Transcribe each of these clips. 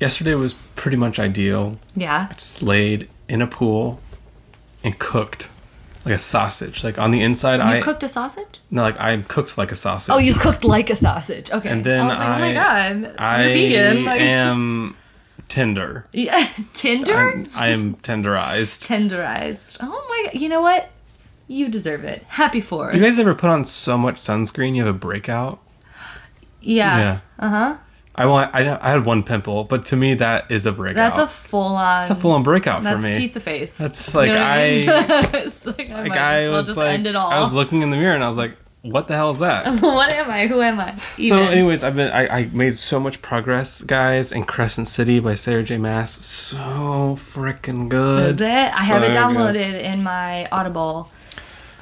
yesterday was pretty much ideal. Yeah. Just laid in a pool and cooked like a sausage. Like on the inside, You I cooked a sausage? no, like I cooked like a sausage. Oh, you cooked like a sausage. Okay. And then I was like, oh my I- god, I vegan. Like, am tender. yeah, Tinder? I'm, I am tenderized. Tenderized. Oh my god. You know what? You deserve it. Happy for. You guys ever put on so much sunscreen you have a breakout? yeah. Yeah. Uh huh. I want. I, I had one pimple, but to me that is a breakout. That's a full on. That's a full on breakout for me. pizza face. That's like what I- mean? it's like I like I as well was just like, end it all. I was looking in the mirror and I was like, "What the hell is that?" what am I? Who am I? so, anyways, I've been. I, I made so much progress, guys. In Crescent City by Sarah J. Maas, so freaking good. Is it? I have it downloaded good. in my Audible.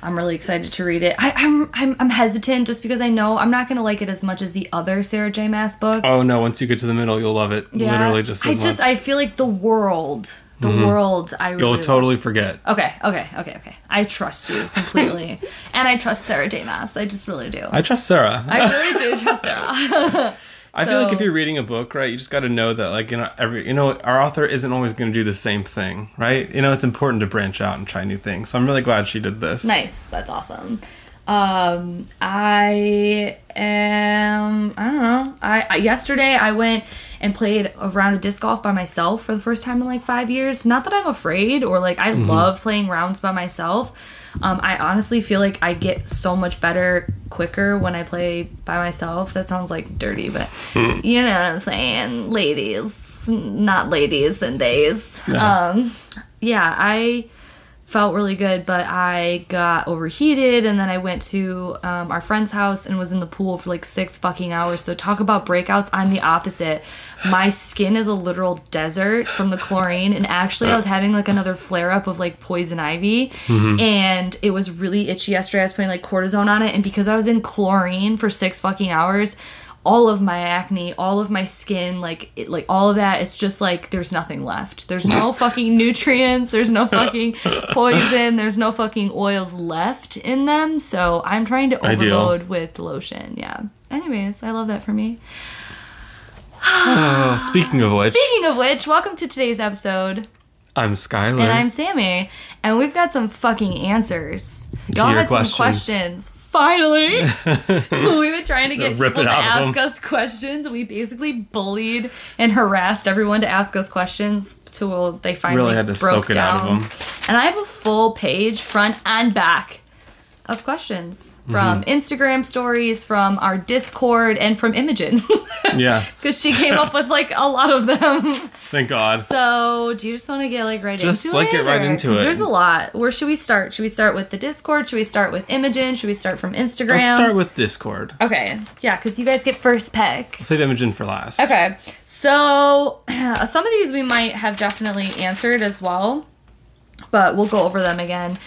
I'm really excited to read it. I, I'm, I'm I'm hesitant just because I know I'm not gonna like it as much as the other Sarah J. Maas books. Oh no! Once you get to the middle, you'll love it. Yeah. Literally just. I just much. I feel like the world, the mm-hmm. world. I really You'll love. totally forget. Okay, okay, okay, okay. I trust you completely, and I trust Sarah J. Maas. I just really do. I trust Sarah. I really do trust Sarah. I feel like if you're reading a book, right, you just got to know that, like, you know, every, you know, our author isn't always going to do the same thing, right? You know, it's important to branch out and try new things. So I'm really glad she did this. Nice. That's awesome. Um, I am. I don't know. I, I yesterday I went and played a round of disc golf by myself for the first time in like five years. Not that I'm afraid or like I love playing rounds by myself. Um, I honestly feel like I get so much better quicker when I play by myself. That sounds like dirty, but you know what I'm saying, ladies, not ladies and days. Yeah. Um, yeah, I felt really good, but I got overheated, and then I went to um, our friend's house and was in the pool for like six fucking hours. So talk about breakouts. I'm the opposite. My skin is a literal desert from the chlorine, and actually, I was having like another flare up of like poison ivy, and it was really itchy yesterday. I was putting like cortisone on it, and because I was in chlorine for six fucking hours. All of my acne, all of my skin, like it, like all of that, it's just like there's nothing left. There's no fucking nutrients. There's no fucking poison. There's no fucking oils left in them. So I'm trying to Ideal. overload with lotion. Yeah. Anyways, I love that for me. Oh, speaking of which, Speaking of which, welcome to today's episode. I'm Skylar. And I'm Sammy. And we've got some fucking answers. Y'all had some questions. Finally! We've been trying to get Rip people to ask us questions. We basically bullied and harassed everyone to ask us questions till they finally Really had to broke soak it out down. of them. And I have a full page, front and back, of questions from Mm-hmm. Instagram stories, from our Discord, and from Imogen. yeah, Because she came up with like a lot of them. thank God. So, do you just want to get like right Just, into like, it? Just like get right or- into it. There's a lot. Where should we start? Should we start with the Discord? Should we start with Imogen? Should we start from Instagram? Let's start with Discord. Okay, yeah, because you guys get first pick. Save Imogen for last. Okay, so some of these we might have definitely answered as well, but we'll go over them again.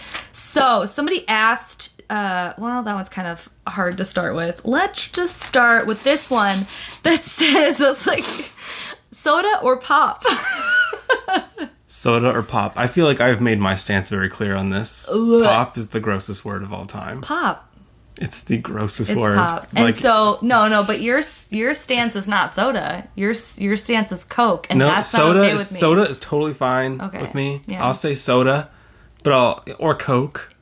So somebody asked, uh, well, that one's kind of hard to start with. Let's just start with this one that says it's like soda or pop. Soda or pop? I feel like I've made my stance very clear on this. Ugh. Pop is the grossest word of all time. pop. It's the grossest It's word. pop. And Like, so no, no, but your your stance is not soda. Your your stance is Coke, and no, that's soda. not okay with me. Soda is totally fine Okay, with me. yeah. I'll say soda, but I'll or Coke.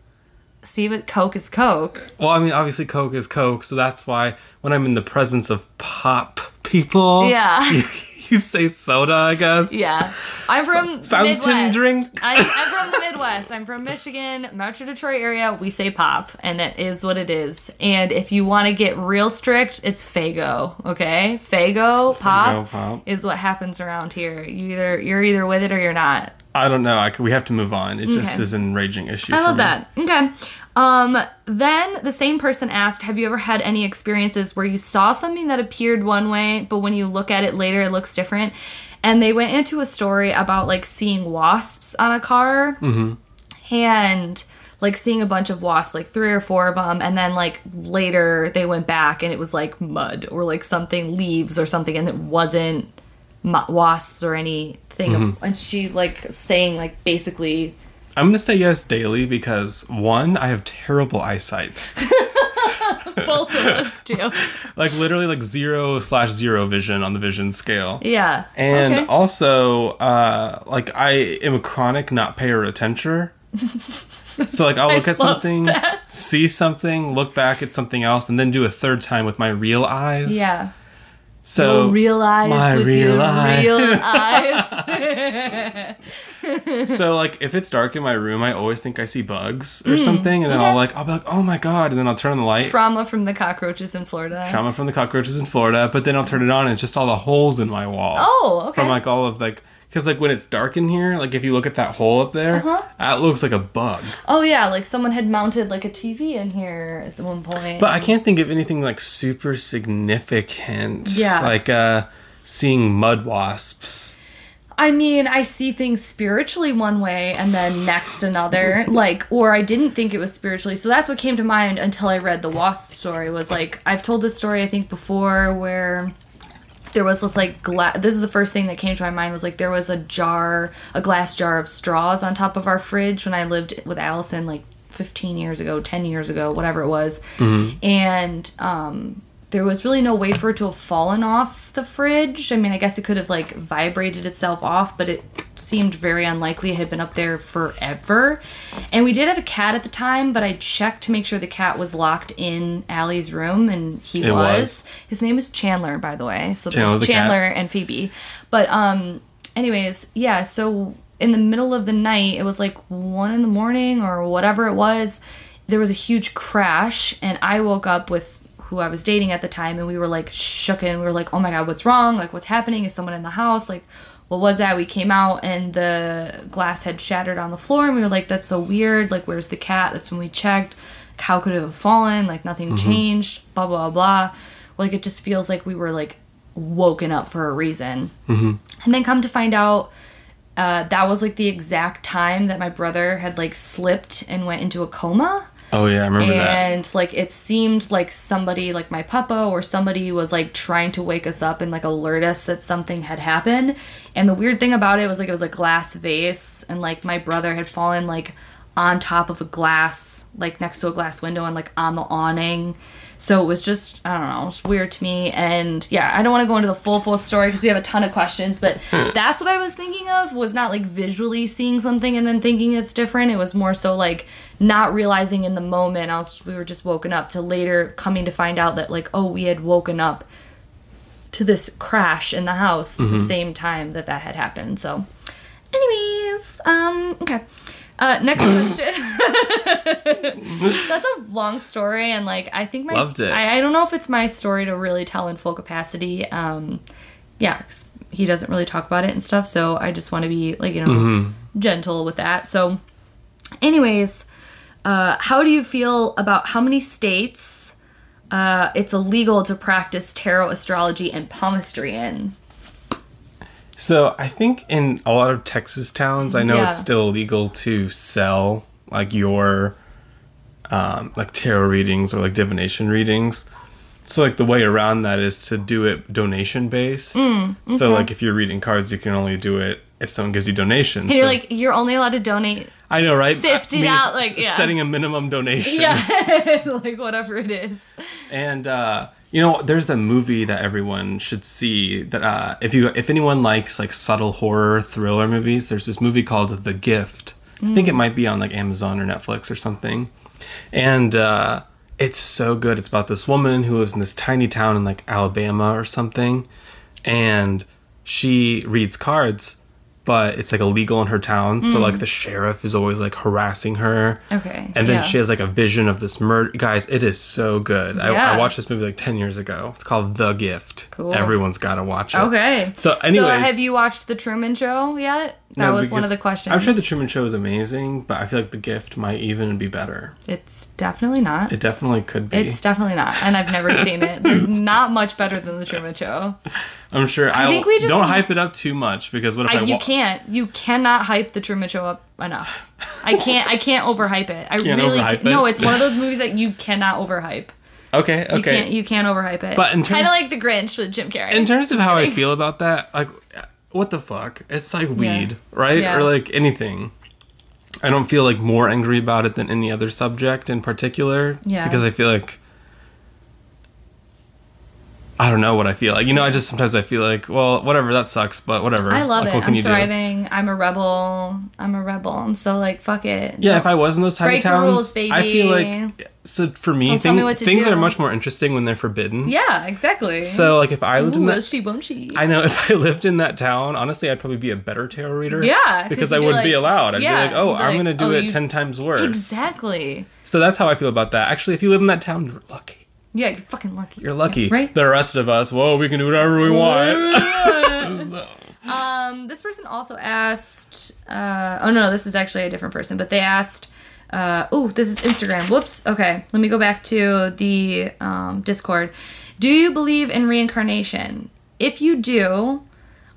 See, but Coke is Coke. Well, I mean, obviously Coke is Coke, so that's why when I'm in the presence of pop people, Yeah. you, you say soda, I guess. Yeah, I'm from Fountain Midwest. drink. I'm, I'm from the Midwest. I'm from Michigan, Metro Detroit area. We say pop, and it is what it is. And if you want to get real strict, it's Faygo. Okay, Faygo pop, pop. is what happens around here. You either you're either with it or you're not. I don't know. I could, we have to move on. It just Okay. is an enraging issue. I love that. Okay. Um, then the same person asked, Have you ever had any experiences where you saw something that appeared one way, but when you look at it later, it looks different? And they went into a story about like seeing wasps on a car and like seeing a bunch of wasps, like three or four of them. And then like later they went back and it was like mud or like something, leaves or something, and it wasn't wasps or anything. Mm-hmm. And she like saying like basically I'm gonna say yes daily because one, I have terrible eyesight. Both of us do. like literally like zero slash zero vision on the vision scale. Yeah. And okay. also, uh, like I am a chronic not payer attention. so like I'll I look at something, that. see something, look back at something else, and then do a third time with my real eyes. yeah. So You'll realize my with real your eye. real eyes. so like if it's dark in my room, I always think I see bugs or mm, something, and then I'll like I'll be like, oh my god, and then I'll turn on the light. Trauma from the cockroaches in Florida. Trauma from the cockroaches in Florida, but then I'll turn it on and it's just all the holes in my wall. Oh, okay. From like all of like, because like when it's dark in here, like if you look at that hole up there, Uh-huh. that looks like a bug. oh yeah, like someone had mounted like a TV in here at the one point. But I can't think of anything like super significant. Yeah. Like uh seeing mud wasps. I mean, I see things spiritually one way and then next another. Like, or I didn't think it was spiritually. So that's what came to mind until I read the wasp story. Was like, I've told this story, I think, before where there was this like glass. This is the first thing that came to my mind was like, there was a jar, a glass jar of straws on top of our fridge when I lived with Allison, like 15 years ago, 10 years ago, whatever it was. And, um, there was really no way for it to have fallen off the fridge. I mean, I guess it could have like vibrated itself off, but it seemed very unlikely. It had been up there forever. And we did have a cat at the time, but I checked to make sure the cat was locked in Allie's room, and he was. was. His name is Chandler, by the way. So Chandler the. Chandler and Phoebe. But um, anyways, yeah. So in the middle of the night, it was like one in the morning or whatever it was. There was a huge crash, and I woke up with who I was dating at the time, and we were like shooken. We were like, "Oh my god, what's wrong? Like, what's happening? Is someone in the house? Like, what was that?" We came out, and the glass had shattered on the floor, and we were like, "That's so weird. Like, where's the cat?" That's when we checked. How could it have fallen? Like, nothing changed. Blah blah blah. Like, it just feels like we were like woken up for a reason. And then come to find out, uh, that was like the exact time that my brother had like slipped and went into a coma Oh yeah, I remember that. and like it seemed like somebody like my papa or somebody was like trying to wake us up and like alert us that something had happened and the weird thing about it was like it was a glass vase and like my brother had fallen like on top of a glass like next to a glass window and like on the awning so it was just i don't know it was weird to me. And yeah i don't want to go into the full full story because we have a ton of questions but that's what i was thinking of was not like visually seeing something and then thinking it's different. It was more so like not realizing in the moment. I was we were just woken up to later coming to find out that like oh we had woken up to this crash in the house at the same time that that had happened. So anyways um okay uh next question that's a long story and like i think my Loved it. I, I don't know if it's my story to really tell in full capacity um yeah 'cause he doesn't really talk about it and stuff so i just want to be like you know gentle with that so anyways uh, how do you feel about how many states uh, it's illegal to practice tarot astrology and palmistry in? So I think in a lot of Texas towns, I know Yeah. it's still illegal to sell like your um, like tarot readings or like divination readings. So like the way around that is to do it donation based. Mm, So like if you're reading cards, you can only do it if someone gives you donations. And you're So- like, you're only allowed to donate, I know, right? $50, I mean, it's like, yeah. setting a minimum donation. yeah, like whatever it is. And uh, you know, there's a movie that everyone should see. That uh, if you if anyone likes like subtle horror thriller movies, there's this movie called The Gift. I think it might be on like Amazon or Netflix or something. And uh, it's so good. It's about this woman who lives in this tiny town in like Alabama or something, and she reads cards. But it's like illegal in her town, so like mm. the sheriff is always like harassing her. Okay, And then yeah. she has like a vision of this murder. Guys, it is so good. I, Yeah. I watched this movie like 10 years ago. It's called The Gift. Cool. Everyone's got to watch it. Okay. So, anyways. so have you watched the Truman Show yet? That No, was one of the questions. I'm sure The Truman Show is amazing, but I feel like The Gift might even be better. It's definitely not. It definitely could be. It's definitely not, and I've never seen it. There's not much better than the Truman Show. I'm sure. I think we just- don't hype it up too much because what if I, I, you wa- can't. You cannot hype the Truman Show up enough. I can't. I can't overhype it. I Can't really no. it? It's one of those movies that you cannot overhype. Okay, okay. You can't. You can't overhype it. But in kind of like the Grinch with Jim Carrey. in terms of how I feel about that, like, what the fuck? It's like weed, right? Yeah. Or like anything. I don't feel like more angry about it than any other subject in particular. Yeah. Because I feel like I don't know what I feel like. You know, I just sometimes I feel like, well, whatever, that sucks, but whatever. I love like, it. I'm you do? thriving. I'm a rebel. I'm a rebel. I'm so like fuck it. Yeah, Don't- if I was in those tiny towns, rules, I feel like so for me, thing- me things do. are much more interesting when they're forbidden. yeah, exactly. So like if I lived in that, she won't she? I know if I lived in that town, honestly, I'd probably be a better tarot reader. Yeah, because I be wouldn't be allowed. I'd yeah, be like, oh, be I'm like, gonna do oh, it you- ten times worse. exactly. So that's how I feel about that. Actually, if you live in that town, you're lucky. Yeah, you're fucking lucky. You're lucky. Right? The rest of us, whoa, we can do whatever we want. um, this person also asked. Uh, oh no, this is actually a different person, but they asked. Uh, oh, this is Instagram. Whoops. Okay, let me go back to the um, Discord. Do you believe in reincarnation? If you do,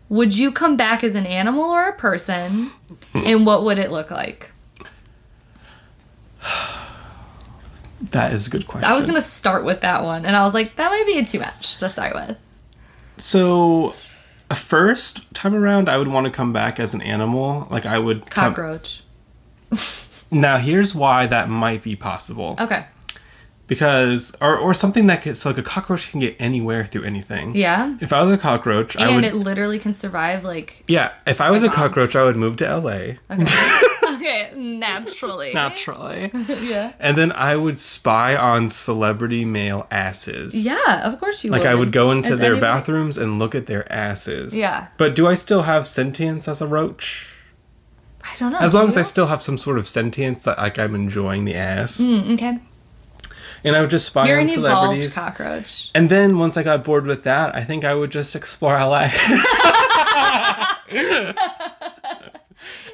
would you come back as an animal or a person? and what would it look like? That is a good question. I was gonna start with that one, and I was like, that might be a too much to start with. So, a first time around, I would want to come back as an animal. Like I would. come- Cockroach. now, here's why that might be possible. Okay. Because, or or something that gets so like a cockroach can get anywhere through anything. Yeah. If I was a cockroach, I would. And it literally can survive like yeah. If I was a cockroach, I would move to LA okay, okay, naturally. naturally, yeah. and then I would spy on celebrity male asses. Yeah, of course you Like would. Like I would go into As their anybody- bathrooms and look at their asses. Yeah. But do I still have sentience as a roach? I don't know. As do long as I still have some sort of sentience that like I'm enjoying the ass. Mm, okay. And I would just spy You're on an evolved celebrities. cockroach. And then once I got bored with that, I think I would just explore LA.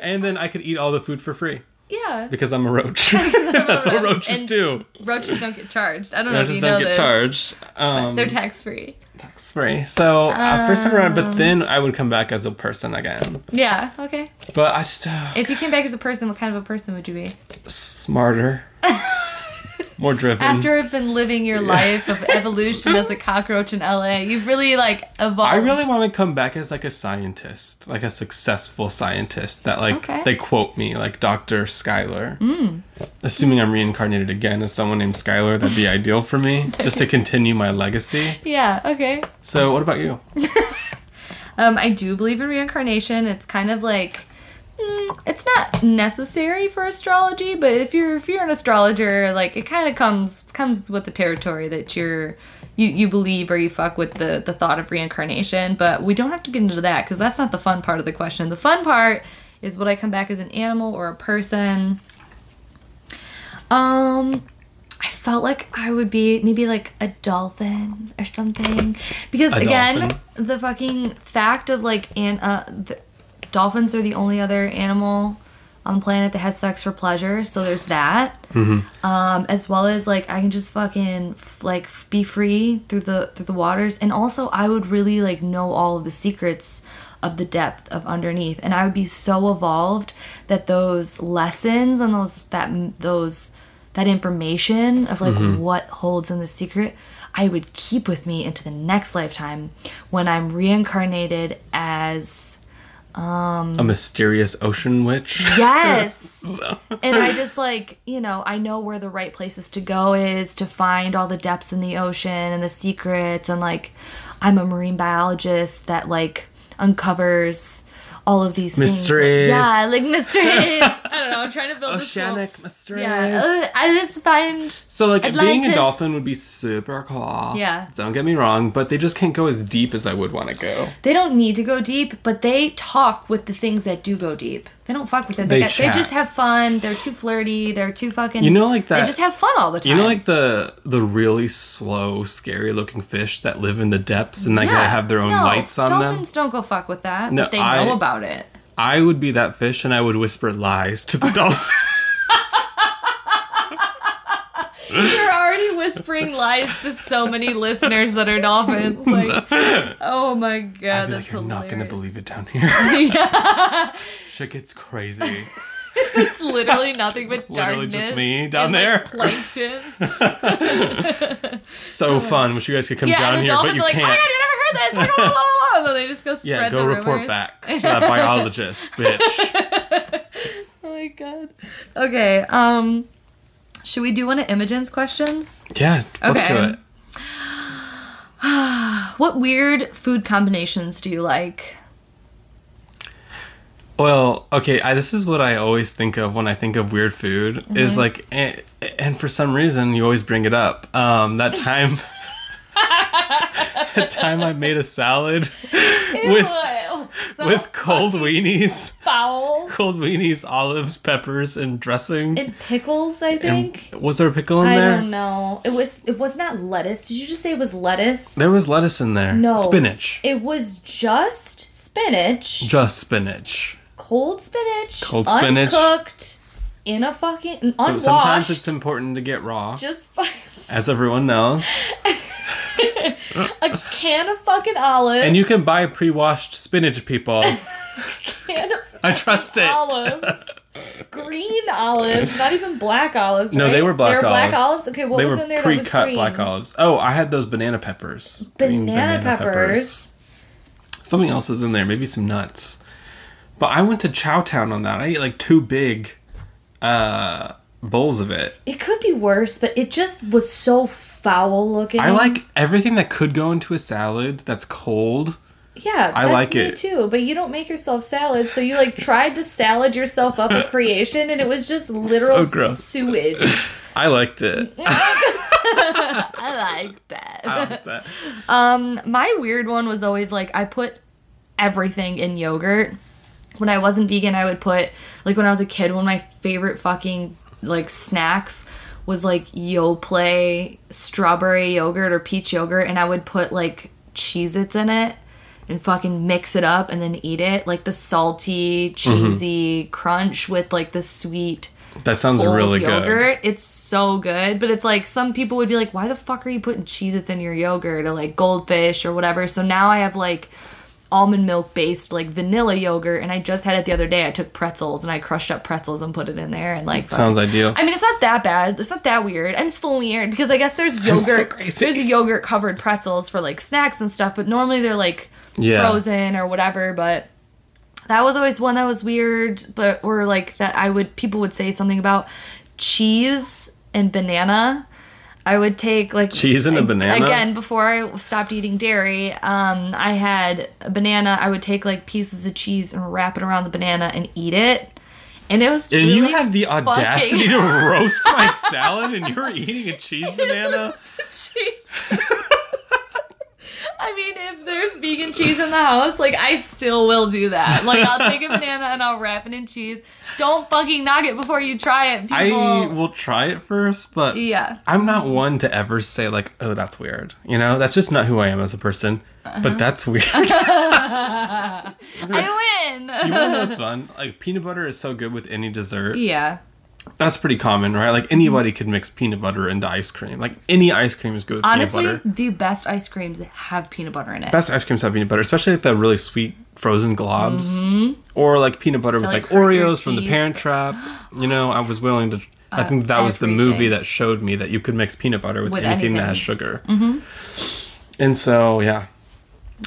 and then I could eat all the food for free Yeah. because I'm a roach. That's what roaches And do. Roaches don't get charged. I don't know if Roaches you don't know get this. charged. Um, They're tax free. tax free. So uh, first time around, Um. but then I would come back as a person again. Yeah. Okay. But I still If you came back as a person, what kind of a person would you be? smarter, more driven. After have been living your life of evolution as a cockroach in LA, you've really like evolved. I really want to come back as like a scientist, like a successful scientist that like Okay. they quote me like Dr. Skylar. Assuming I'm reincarnated again as someone named Skylar, that'd be ideal for me just to continue my legacy. Yeah. Okay. So, what about you? Um, I do believe in reincarnation. It's kind of like mm, it's not necessary for astrology, but if you're if you're an astrologer, like it kind of comes comes with the territory that you're you, you believe or you fuck with the the thought of reincarnation. But we don't have to get into that because that's not the fun part of the question. The fun part is would I come back as an animal or a person? Um. I felt like I would be maybe like a dolphin or something because A again dolphin? the fucking fact of like and uh the, dolphins are the only other animal on the planet that has sex for pleasure so there's that. Um as well as like i can just fucking like be free through the through the waters. And also i would really like know all of the secrets of the depth of underneath. And i would be so evolved that those lessons and those that those that information of like what holds in the secret i would keep with me into the next lifetime when i'm reincarnated as Um, a mysterious ocean witch? yes. And i just like you know i know where the right places to go is to find all the depths in the ocean and the secrets. And like i'm a marine biologist that like uncovers all of these Mysteries. things Like, yeah like mysteries i don't know i'm trying to build this Oceanic mysteries. yeah i just find So like being a dolphin would be super cool. Yeah. Don't get me wrong, but they just can't go as deep as I would want to go. they don't need to go deep, but they talk with the things that do go deep. They don't fuck with it. They, They they just have fun. They're too flirty. They're too fucking. You know, like that. They just have fun all the time. You know, like the the really slow, scary looking fish that live in the depths and like they Yeah. have their own No, lights on them. Dolphins don't go fuck with that, No, but they I- know about it. I would be that fish and I would whisper lies to the dolphin. You're whispering lies to so many listeners that are dolphins. Like, oh my god, that's like, you're not gonna believe it down here. yeah, Shit gets crazy. it's literally nothing but literally darkness. just me down there. Like, plankton. So fun. Wish you guys could come Yeah, down here, but you like, can't. oh my god, you never heard this. Like, blah, blah, blah, blah. And they just go spread yeah, go the report rumors. back to that biologist, bitch. Oh my god. Okay, um, should we do one of Imogen's questions? Yeah, Okay. What weird food combinations do you like? Well, okay, I, this is what I always think of when I think of weird food. Is Mm-hmm. like, and, and for some reason you always bring it up. Um, that time, that time I made a salad with so with cold weenies, foul. cold weenies, olives, peppers, and dressing. And pickles, I think. Was there a pickle in I there? I don't know. It was it was not lettuce. Did you just say it was lettuce? There was lettuce in there. No. spinach. It was just spinach, Just spinach. cold spinach, Cold spinach. uncooked, in a fucking So sometimes it's important to get raw, just fu- as everyone knows. a can of fucking olives. And you can buy pre-washed spinach, people. can of I trust it. olives. Green olives, not even black olives. No, right? they were black They were olives. black olives. Okay, what they was in there pre-cut black olives. Oh, I had those banana peppers. Green Banana, peppers. Something else is in there, maybe some nuts. But I went to Chowtown on that. I ate like two big uh bowls of it. It could be worse, but it just was so foul looking. I like everything that could go into a salad that's cold. Yeah, I that's like me it. too. But you don't make yourself salad, so you like tried to salad yourself up a creation, and it was just literal So sewage. I liked it. I like that. I liked that. Um, my weird one was always like I put everything in yogurt. When I wasn't vegan, I would put like when I was a kid, one of my favorite fucking like snacks was like Yoplait strawberry yogurt or peach yogurt, and I would put like Cheez Its in it and fucking mix it up and then eat it. Like the salty, mm-hmm. cheesy crunch with like the sweet That sounds really good. It's so good, but it's like some people would be like, "Why the fuck are you putting Cheez-Its in your yogurt or like goldfish or whatever?" So now I have like almond milk based like vanilla yogurt, and I just had it the other day. I took pretzels and I crushed up pretzels and put it in there and like. Sounds ideal. I mean, it's not that bad. It's not that weird. I'm still weird because I guess there's yogurt. crazy. there's yogurt covered pretzels for like snacks and stuff, but normally they're like Yeah. frozen or whatever. But that was always one that was weird. But or like that I would people would say something about cheese and banana. I would take like Cheese and a banana? again before I stopped eating dairy. Um, I had a banana. I would take like pieces of cheese and wrap it around the banana and eat it. And it was And really you had the audacity fucking- to roast my salad and you're eating a cheese banana? cheese. I mean, if there's vegan cheese in the house, like I still will do that. Like I'll take a banana and I'll wrap it in cheese. Don't fucking knock it before you try it, people. I will try it first, but yeah. I'm not one to ever say like, "Oh, that's weird." You know, that's just not who I am as a person. Uh-huh. But that's weird. I win. you wanna know what's fun? Like peanut butter is so good with any dessert. yeah. That's pretty common, right? Like anybody could mix peanut butter into ice cream. Like any ice cream is good with Honestly, peanut butter. the best ice creams have peanut butter in it. Best ice creams have peanut butter, especially like the really sweet frozen globs, or like peanut butter with like, like, Oreos from the. Parent Trap. You know, I was willing to. I think that was the movie that showed me that you could mix peanut butter with, With anything, that has sugar. Mm-hmm. And so, yeah,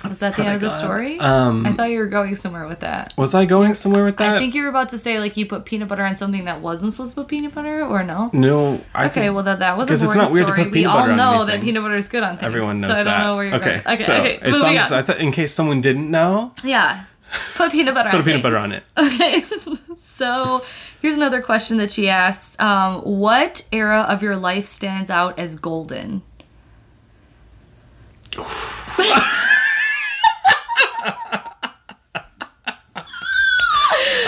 Was that the end of the story? Um, I thought you were going somewhere with that. was I going somewhere with that? I think you were about to say like you put peanut butter on something that wasn't supposed to put peanut butter, or no? no. I Okay, think well that that was a because it's boring not weird to story. put we peanut all butter on know that peanut butter is good on things. everyone knows so I don't that. know where you're okay, going. Okay, so okay. as moving on. I thought, in case someone didn't know, yeah, put peanut butter. put on peanut things. butter on it. Okay, so here's another question that she asks: um, What era of your life stands out as golden?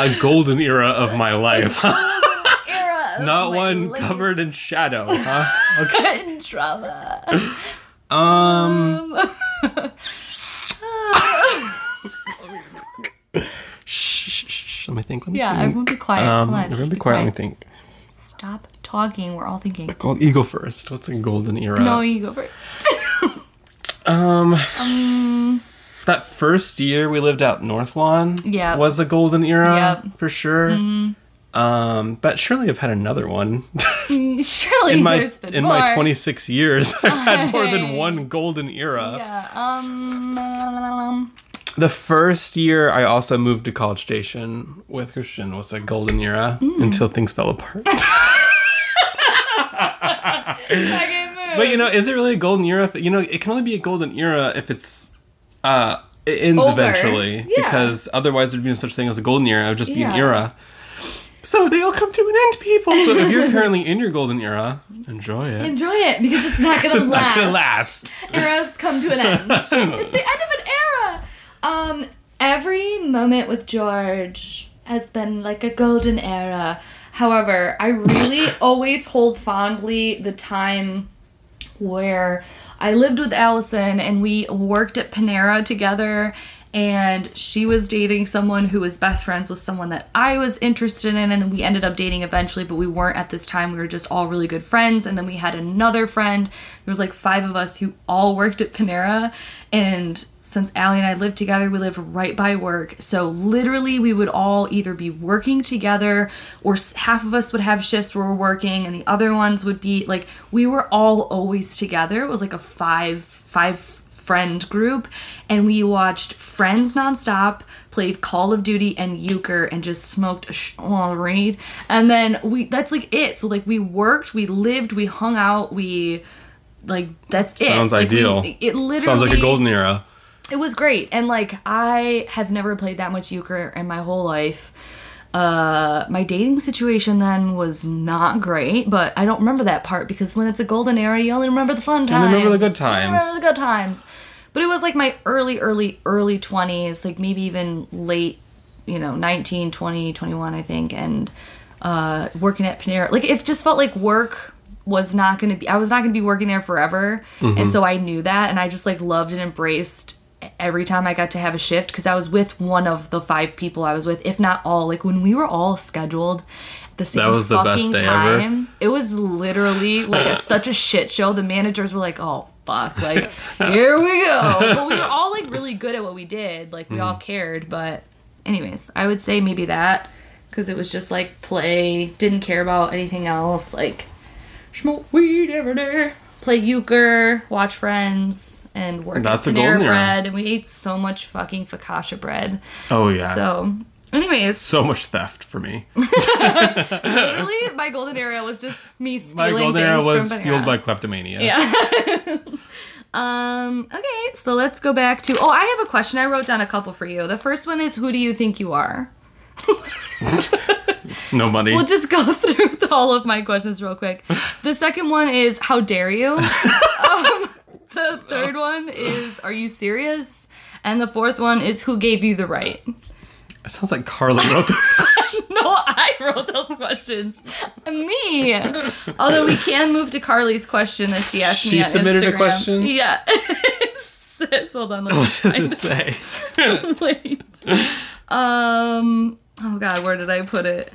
A golden era of my life, Era, of not one life. covered in shadow. Huh? Okay. in trauma. Um. Um, Shh, shh, shh. Let me think. Let me yeah, think. everyone be quiet. Um, Hold on, everyone just be quiet. Let me think. Stop talking. We're all thinking. Gold Eagle first. What's a golden era? No, you go first. Um, um, that first year we lived out North Lawn. Yep. Was a golden era Yep. for sure. Mm-hmm. Um, but surely I've had another one. surely in my there's been in more. my 26 years, I've had more than one golden era. Yeah. Um. The first year I also moved to College Station with Christian was a golden era Mm. until things fell apart. But you know, is it really a golden era? You know, it can only be a golden era if it's uh it ends Over. eventually. Yeah. Because otherwise there'd be no such thing as a golden era, it would just be Yeah. an era. So they all come to an end, people. So if you're currently in your golden era, enjoy it. Enjoy it because it's not gonna it's not last. gonna last. Eras come to an end. it's the end of an era. Um, every moment with George has been like a golden era. However, I really always hold fondly the time where I lived with Allison and we worked at Panera together and she was dating someone who was best friends with someone that I was interested in and we ended up dating eventually but we weren't at this time. We were just all really good friends and then we had another friend. There was like five of us who all worked at Panera and since Allie and I lived together, we lived right by work. So literally, we would all either be working together, or half of us would have shifts where we're working, and the other ones would be like we were all always together. It was like a five five friend group, and we watched Friends nonstop, played Call of Duty and Euchre, and just smoked a sh- read. And then we that's like it. So like we worked, we lived, we hung out, we like that's it. Sounds Like, we- ideal. it literally Sounds like a golden era. It was great. And like i have never played that much euchre in my whole life. Uh my dating situation then was not great but i don't remember that part because when it's a golden era you only remember the fun times only remember the good You remember times. the good times. But it was like my early early early 20s like maybe even late you know 19 20 21 i think. And uh working at panera like it just felt like work was not going to be i was not going to be working there forever. Mm-hmm. and so i knew that and i just like loved and embraced every time i got to have a shift because i was with one of the five people i was with if not all like when we were all scheduled at the same was the best fucking day ever. time it was literally like a, such a shit show. The managers were like oh fuck like here we go. But we were all like really good at what we did like we all mm. cared but anyways i would say maybe that because it was just like play didn't care about anything else like smoke weed every day play euchre watch friends and work That's a at golden Panera era. bread and we ate so much fucking focaccia bread Oh yeah. So, anyway, so much theft for me. literally my golden era was just me stealing My golden era was fueled by kleptomania. Yeah. um. Okay. So let's go back to. Oh, I have a question. I wrote down a couple for you. The first one is, who do you think you are? Nobody. We'll just go through all of my questions real quick. The second one is, how dare you? um, the third one is, are you serious? And the fourth one is, who gave you the right? it sounds like Carly wrote those questions. No, I wrote those questions. Me. Although we can move to Carly's question that she asked me She submitted a Instagram. question? Yeah. it says, hold on, let me what does it say? Wait. Um. Oh God, where did I put it?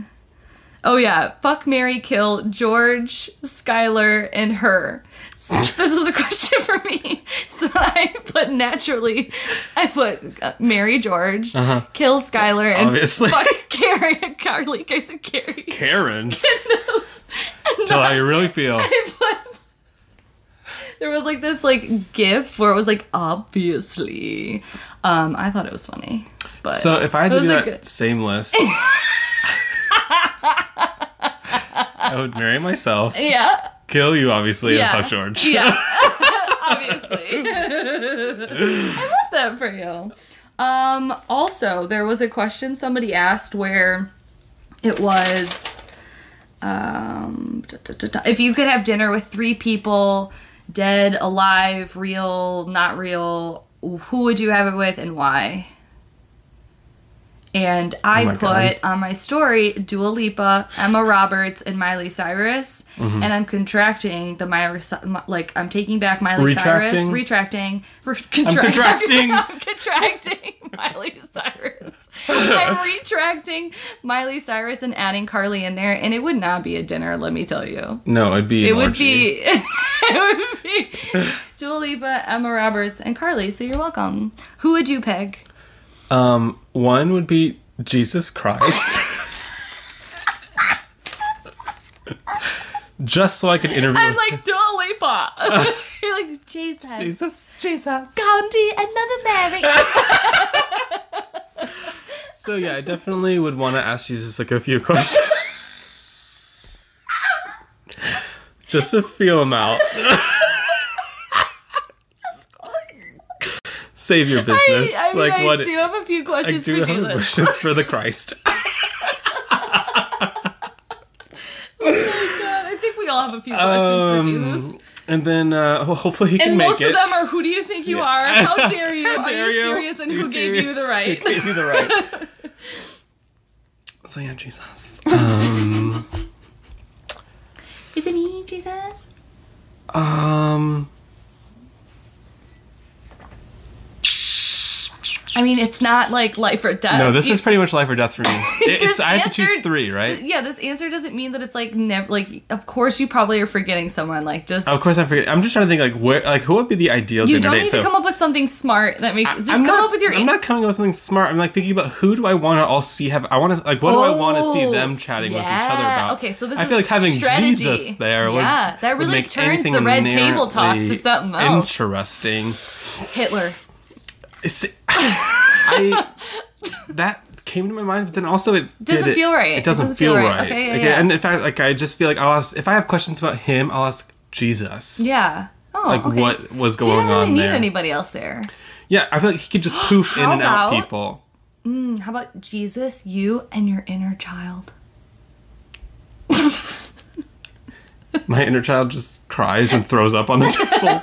Oh yeah, fuck Mary kill George, Skylar, and her. This was a question for me, so I put naturally. I put uh, Mary George, kill Skylar, and Obviously. fuck Carrie and Carly. I said Carrie. Karen. Tell how you really feel. I put. There was like this like gif where it was like obviously. Um, I thought it was funny, but So if I had to do that good- same list, I would marry myself, yeah, kill you obviously, Yeah. and fuck George. yeah, obviously. I love that for you. Um, also, there was a question somebody asked where it was um, da, da, da, if you could have dinner with three people, dead, alive, real, not real, who would you have it with and why? And I Oh put God. on my story Dua Lipa, Emma Roberts, and Miley Cyrus. Mm-hmm. And I'm contracting the Miley, like I'm taking back Miley Cyrus, Retracting? retracting, for contracting. I'm contracting Miley Cyrus. I'm retracting Miley Cyrus and adding Carly in there, and it would not be a dinner. Let me tell you, No, it'd be. it would be, it would be Dua Lipa, Emma Roberts, and Carly. So you're welcome. Who would you pick? Um, one would be Jesus Christ. Just so I could interview. I'm like Dua Lipa. you're like Jesus, Jesus, Jesus. Gandhi, and Mother Mary. So yeah, I definitely would want to ask Jesus like a few questions. Just to feel him out. Save your business. I, I mean, like I what? do have a few questions. I questions do for have Jesus. questions for the Christ. Oh my god, I think we all have a few questions for Jesus. Um, and then uh, ho- hopefully he can And make most it. of them are who do you think you Yeah. are? How dare you? How are dare you serious? And you who gave you the right? Who gave you the right? so yeah, Jesus. Um, Is it me, Jesus? um, I mean, it's not like life or death. no, this You- is pretty much life or death for me. It- it's This I have to choose three, right? Yeah, this answer doesn't mean that it's like never. Like, of course, you probably are forgetting someone. Like, just Of course, I forget. I'm just trying to think like where, like who would be the ideal You don't date? need to come up with something smart that makes. Just I'm come not, up with your. I'm not coming up with something smart. I'm like thinking about who do I want to all see have. I want to like what do I want to see Oh, them chatting with each other yeah. about? Okay, so this I is feel like having strategy. Jesus there. Would, Yeah, that would really make turns the red table talk to something else. Interesting. Hitler. It's, I that came to my mind, but then also it Doesn't did it- feel right. It doesn't, feel, right. Okay, yeah, yeah. And in fact, like I just feel like I'll ask if I have questions about him, I'll ask Jesus. Yeah. Oh, Like okay. what was So you going don't really on need there? anybody else there. Yeah, I feel like he could just poof in and out people. Hmm, How about Jesus, you, and your inner child? My inner child just cries and throws up on the table.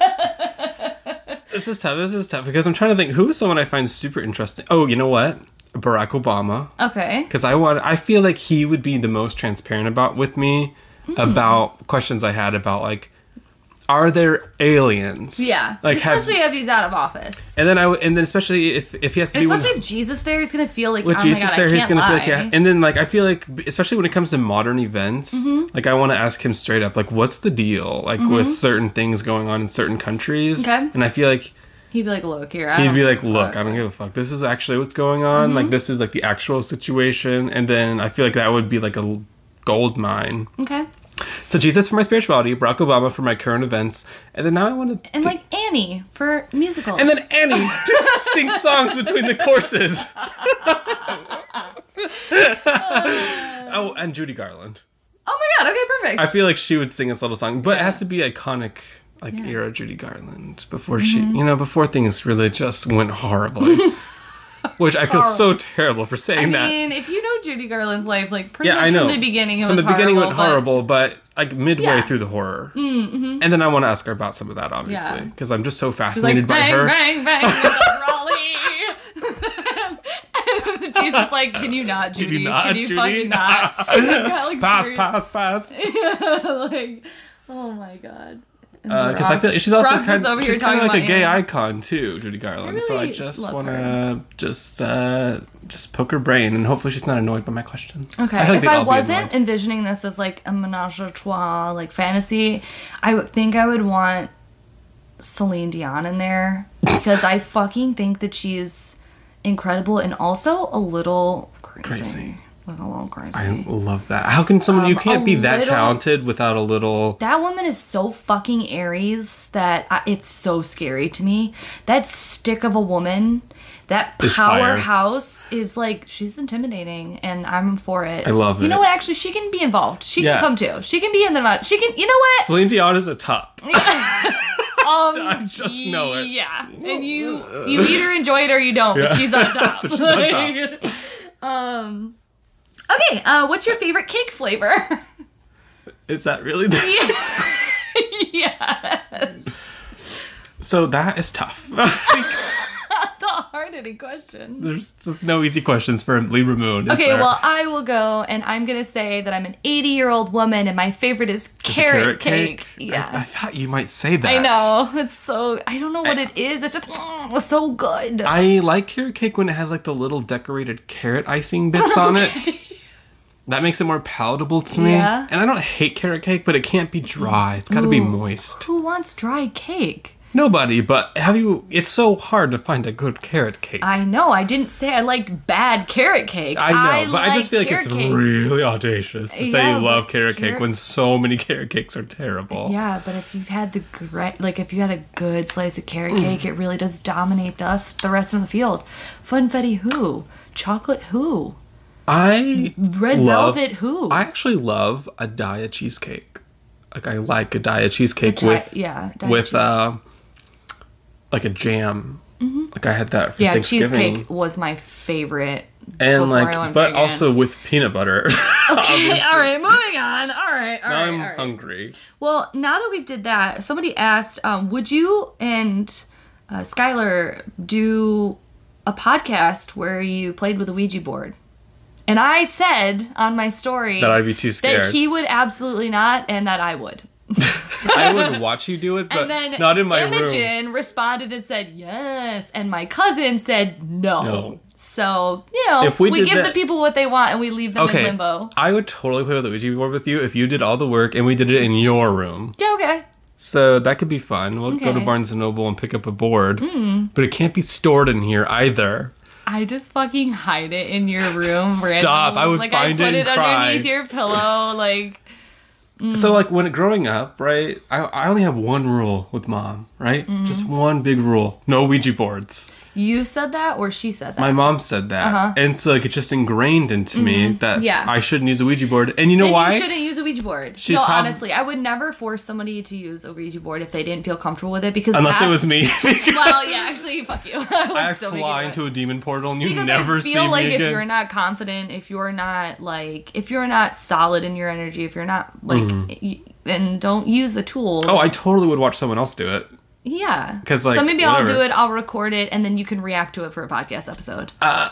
This is tough. This is tough because I'm trying to think who is someone I find super interesting. Oh, you know what? Barack Obama. Okay. Because I want. I feel like he would be the most transparent about with me Hmm. about questions I had about like, are there aliens? Yeah. Like have- Especially if he's out of office. and then I w- and then especially if if he has to be Especially with, if Jesus there, he's gonna feel like with oh Jesus my God, there, he's gonna lie. feel like yeah. And then like I feel like especially when it comes to modern events, Mm-hmm. like I want to ask him straight up like what's the deal like with certain things going on in certain countries. Okay. And I feel like He'd be like, look here. I he'd be like, look, fuck." I don't give a fuck. This is actually what's going on. Mm-hmm. Like this is like the actual situation. And then I feel like that would be like a gold mine. Okay. So Jesus for my spirituality, Barack Obama for my current events, and then now I want to And like Annie for musicals. and then Annie to sing songs between the courses. oh, and Judy Garland. oh my god. Okay, perfect. I feel like she would sing this little song, but it has to be iconic, like Yeah. era Judy Garland before she, mm-hmm. you know, before things really just went horribly. Which I feel so terrible for saying I that. I mean, if you know Judy Garland's life, like pretty Yeah, much from the beginning, it From was the beginning, it horrible, went horrible, but like midway Yeah. through the horror, mm-hmm. and then I want to ask her about some of that, obviously, Yeah. because I'm just so fascinated like, by her. bang, bang, Raleigh. She's just like, can you not, Judy? you not, can you Judy? fucking not? Yeah, like, Pass, serious- pass, pass. like, oh my god. Because I feel like she's also kind, over she's here kind of like a gay icon too, Judy Garland. so I just want to just uh, just poke her brain, and hopefully she's not annoyed by my questions. Okay, feel like if I wasn't envisioning this as like a menage a trois, like fantasy, I think I would want Celine Dion in there because I fucking think that she's incredible and also a little crazy. Crazy. Like a little crazy. I love that. How can someone you Um, can't be that little- talented without a little? that woman is so fucking Aries that I, it's so scary to me. That stick of a woman, that powerhouse is like she's intimidating, and I'm for it. I love You know what? Actually, she can be involved. She Yeah. can come too. She can be in the. She can. You know what? Celine Dion is a top. Um, I just know it. Yeah, and you you either enjoy it or you don't. But Yeah. she's on top. But she's on top. um. Okay. Uh, what's your favorite cake flavor? Is that really the? yes. yes. So that is tough. The hard hitting question. There's just no easy questions for Libra Moon. is Okay, there? well, I will go, and I'm gonna say that I'm an 80 year old woman, and my favorite is Is it carrot, cake. I, I Yeah. thought you might say that. I, know. It's so. I don't know what it is. It's just mm, it's so good. I like carrot cake when it has like the little decorated carrot icing bits on it. That makes it more palatable to me. Yeah. And I don't hate carrot cake, but it can't be dry. It's got to be moist. Who wants dry cake? Nobody, but have you? It's so hard to find a good carrot cake. I know. I didn't say I liked bad carrot cake. I know, but I just feel like carrot it's cake. really audacious to say Yeah, you love but carrot cake carrot- when so many carrot cakes are terrible. Yeah, but if you've had the great, like if you had a good slice of Mm. carrot cake, it really does dominate the us, the rest of the field. Funfetti who? Chocolate who? I Red love- velvet who? I actually love a Daiya cheesecake. Like I like a Daiya cheesecake Chi- with yeah, with cheesecake. uh like a jam. Mm-hmm. Like I had that for Yeah, Thanksgiving. cheesecake was my favorite. and like, but also with peanut butter. Okay, all right, moving on. All right, all now right, I'm all right. hungry. Well, now that we've did that, somebody asked, um, would you and uh, Skylar do a podcast where you played with a Ouija board? And I said on my story That I'd be too that scared. he would absolutely not, and that I would. I would watch you do it, but then not in my room. Imogen responded and said yes, and my cousin said no. No. So you know, If we we, give that- the people what they want, and we leave them in Okay, limbo. I would totally play with the Ouija board with you if you did all the work and we did it in your room. Yeah, okay. So that could be fun. We'll go to. Barnes and Noble and pick up a board, hmm. but it can't be stored in here either. I just fucking hide it in your room. Stop, I would like find I it put it cry. underneath your pillow. Like So like when growing up, right? I I only have one rule with mom, right? Mm-hmm. Just one big rule: no Ouija boards. You said that, or she said that. My mom said that, Uh-huh. and so like it's just ingrained into me that Mm-hmm. Yeah. I shouldn't use a Ouija board. And you know why? you shouldn't use a Ouija board. She's no, prob- honestly, I would never force somebody to use a Ouija board if they didn't feel comfortable with it because Unless it was me. well, yeah, actually, fuck you. I, I fly into a demon portal and you because never I see feel me like if again. you're not confident, if you're not like, if you're not solid in your energy, if you're not like, y- then don't use the tool. Mm-hmm. oh, I totally would watch someone else do it. Yeah. 'Cause, like, so maybe I'll do it, I'll record it, and then you can react to it for a podcast episode. I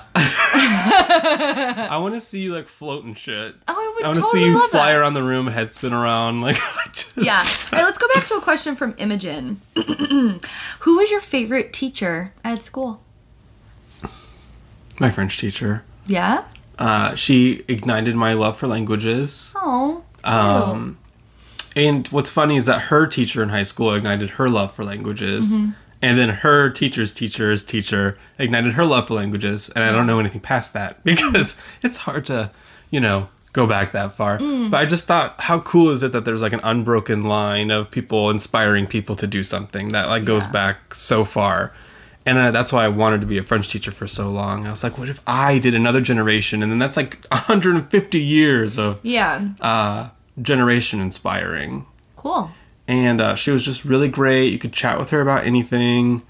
want to see you like float and shit. oh, I would I want to totally see you fly that. around the room, head spin around, like just, Yeah. All right, let's go back to a question from Imogen. Who was your favorite teacher at school? My French teacher. Yeah? Uh, she ignited my love for languages. Oh. Um, and what's funny is that her teacher in high school ignited her love for languages. Mm-hmm. And then her teacher's teacher's teacher ignited her love for languages. And I don't know anything past that because it's hard to, you know, go back that far. Mm. But I just thought, how cool is it that there's like an unbroken line of people inspiring people to do something that like goes Yeah. back so far. And uh, that's why I wanted to be a French teacher for so long. I was like, what if I did another generation? And then that's like 150 years of yeah. uh, generation inspiring. Cool. And uh, she was just really great. You could chat with her about anything.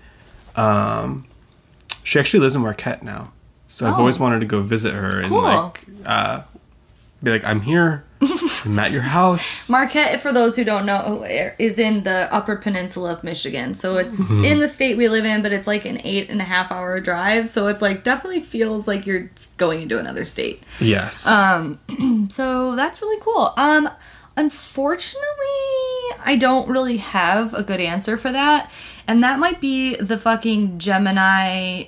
Um, she actually lives in Marquette now, so I've Oh. always wanted to go visit her and like uh, be like, "I'm here. I'm at your house." Marquette, for those who don't know, is in the Upper Peninsula of Michigan. So it's Mm-hmm. in the state we live in, but it's like an eight and a half hour drive. So it's like definitely feels like you're going into another state. yes. Um, So that's really cool. Um, unfortunately, I don't really have a good answer for that, and that might be the fucking Gemini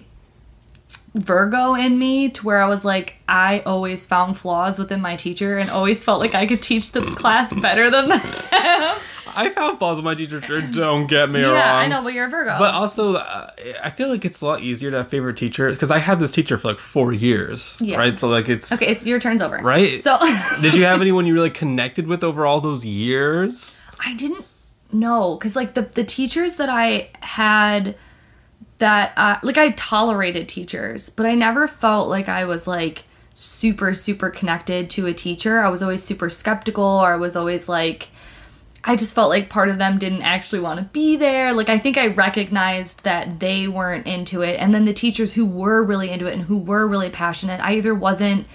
Virgo in me, to where I was like, I always found flaws within my teacher and always felt like I could teach the class better than them. I found flaws with my teacher. Sure, don't get me yeah, wrong. Yeah, I know, but you're a Virgo. But also, uh, I feel like it's a lot easier to have favorite teachers because I had this teacher for like four years, Yeah. right? So like it's okay, it's your turn's over. right. So Did you have anyone you really connected with over all those years? I didn't know because like the the teachers that I had that uh, like I tolerated teachers, but I never felt like I was like super super connected to a teacher. I was always super skeptical, or I was always like. I just felt like part of them didn't actually want to be there. Like I think I recognized that they weren't into it, and then the teachers who were really into it and who were really passionate, I either wasn't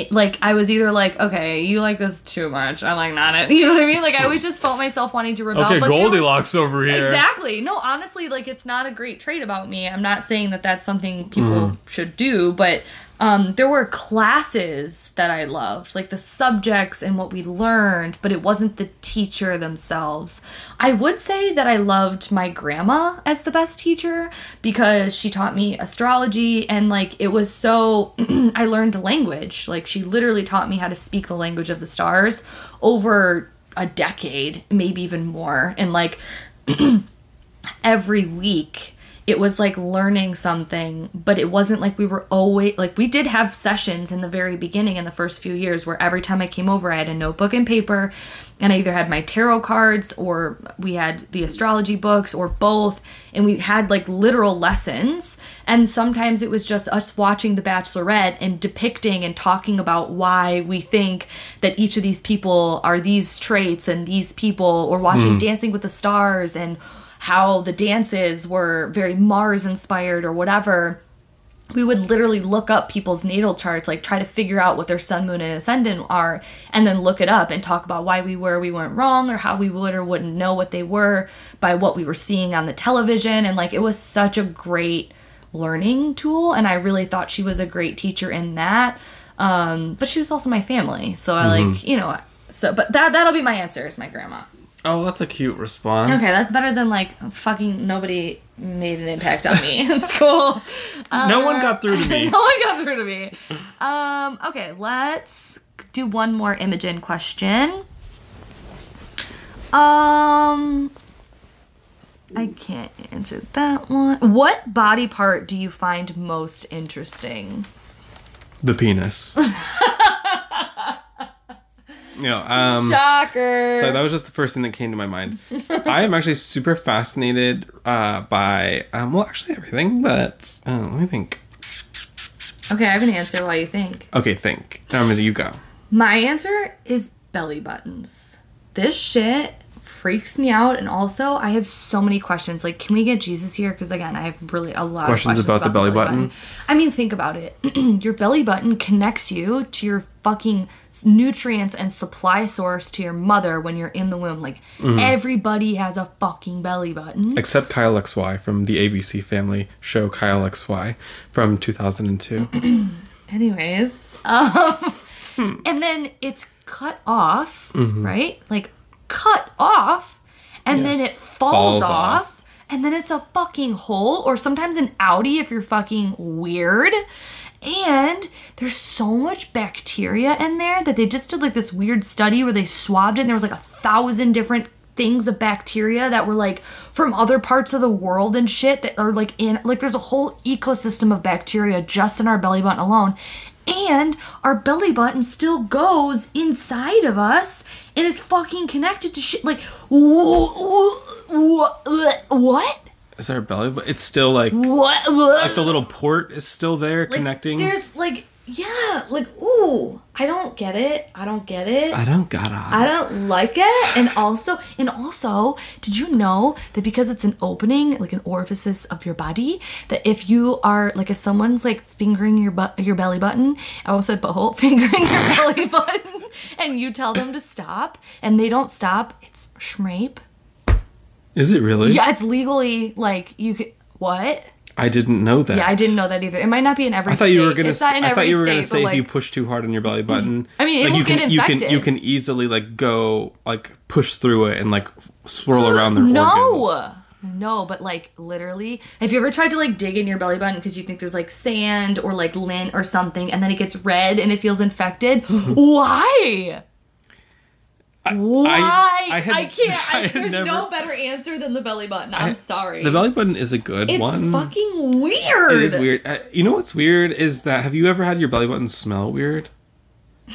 it, like I was either like, okay, you like this too much. I'm like not it. You know what I mean? Like I always just felt myself wanting to rebel. Okay, there was- Goldilocks over here. Exactly. No, honestly, like it's not a great trait about me. I'm not saying that that's something people Mm. should do, but um, there were classes that I loved, like the subjects and what we learned, but it wasn't the teacher themselves. I would say that I loved my grandma as the best teacher because she taught me astrology and like it was so I learned a language. Like she literally taught me how to speak the language of the stars over a decade, maybe even more. And like every week it was like learning something but it wasn't like we were always like we did have sessions in the very beginning in the first few years where every time i came over i had a notebook and paper and i either had my tarot cards or we had the astrology books or both and we had like literal lessons. And sometimes it was just us watching the bachelorette and depicting and talking about why we think that each of these people are these traits and these people or watching mm. dancing with the stars and how the dances were very Mars inspired or whatever, we would literally look up people's natal charts, like try to figure out what their sun, moon, and ascendant are, and then look it up and talk about why we were, we weren't wrong, or how we would or wouldn't know what they were by what we were seeing on the television. And like, it was such a great learning tool. And I really thought she was a great teacher in that. Um, but she was also my family. So I like, you know, so, but that, that'll be my answer is my grandma. Oh, that's a cute response. Okay, that's better than like fucking nobody made an impact on me in school. no one got through to me. no one got through to me. Um, okay, let's do one more Imogen question. Um, I can't answer that one. What body part do you find most interesting? The penis. yeah. Um. Shocker. So that was just the first thing that came to my mind. I am actually super fascinated uh, by um, well, actually everything, but uh, let me think. okay, I have an answer while you think. Okay, think. Um, as you go. My answer is belly buttons. This shit freaks me out, and also I have so many questions. Like, can we get Jesus here? Because again, I have really a lot Questions of questions about the belly button? I mean, think about it. your belly button connects you to your fucking nutrients and supply source to your mother when you're in the womb. Like, Mm-hmm. everybody has a fucking belly button. Except Kyle XY from the ABC family show Kyle XY from 2002. Anyways, um, and then it's cut off, Mm-hmm. right? Like cut off, and then it falls, Falls off, off. and then it's a fucking hole, or sometimes an outie if you're fucking weird. And there's so much bacteria in there that they just did like this weird study where they swabbed it and there was like a thousand different things of bacteria that were like from other parts of the world and shit that are like in like there's a whole ecosystem of bacteria just in our belly button alone and our belly button still goes inside of us and it's fucking connected to shit like wh- wh- what Is there a belly? But it's still like what like the little port is still there Like, connecting. there's like yeah like ooh i don't get it i don't get it I don't got it. I don't like it. And also, and also, did you know that because it's an opening, like an orifice of your body, that if you are like if someone's like fingering your butt, your belly button, I almost said butthole, fingering your belly button, and you tell them to stop, and they don't stop, it's schmape. Is it really? Yeah, it's legally like you could what? I didn't know that. Yeah, I didn't know that either. It might not be in every. I thought you were gonna. It's not in I thought every you were gonna state, say but, if you push too hard on your belly button. Mm-hmm. I mean, it like you won't can get you can you can easily like go like push through it and like swirl around their no organs. no but like literally have you ever tried to like dig in your belly button because you think there's like sand or like lint or something and then it gets red and it feels infected why why I, I had- can't I I had there's no better answer than the belly button i'm sorry The belly button is a good it's one. It's fucking weird It is weird. Uh, you know what's weird is that have you ever had your belly button smell weird?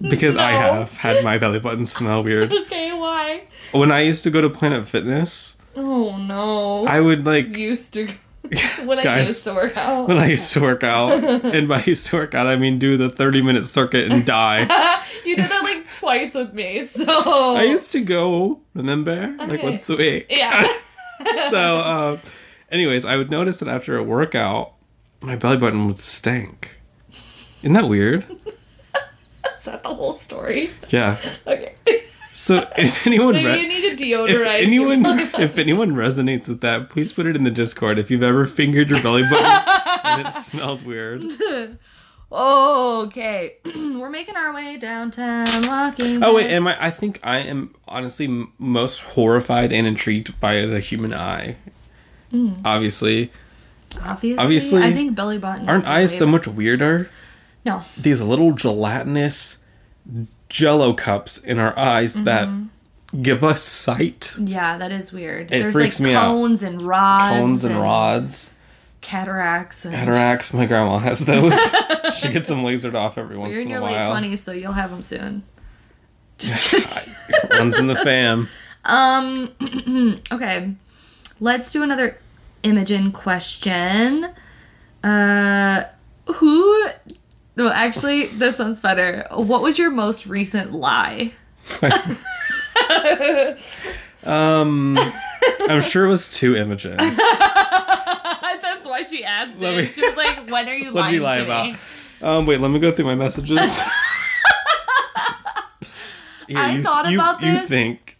Because I have had my belly button smell weird. okay why When I used to go to Planet Fitness, oh no I would like used to when i used to work out when I used to work out, and by used to work out I mean do the thirty minute circuit and die. you did that like twice with me so I used to go, remember? Like once a week. yeah So, uh, anyways, I would notice that after a workout, my belly button would stink. Isn't that weird? Is that the whole story? Yeah. Okay. So if anyone re- you need to deodorize. if anyone if anyone resonates with that, please put it in the Discord. If you've ever fingered your belly button and it smelled weird. Okay, we're making our way downtown, walking. Oh wait, am I? I think I am honestly m- most horrified and intrigued by the human eye. Mm. Obviously, obviously, obviously, I think belly button. aren't is eyes so much weirder? No, These little gelatinous Jello cups in our eyes Mm-hmm. that give us sight. yeah, that is weird. It There's freaks like me out. cones and rods, Cones and rods, cataracts. And cataracts. My grandma has those. she gets them lasered off every once in a while. You're in your late twenties, so you'll have them soon. Just kidding. Runs in the fam. Um. okay, let's do another Imogen question. Uh, who? No, actually, this one's better. What was your most recent lie? Um, I'm sure it was to Imogen. Why she asked Let it. me- she was like, "When are you What lying did you lie to me?" about? Um, wait, let me go through my messages. Here, I thought you, about You this. think?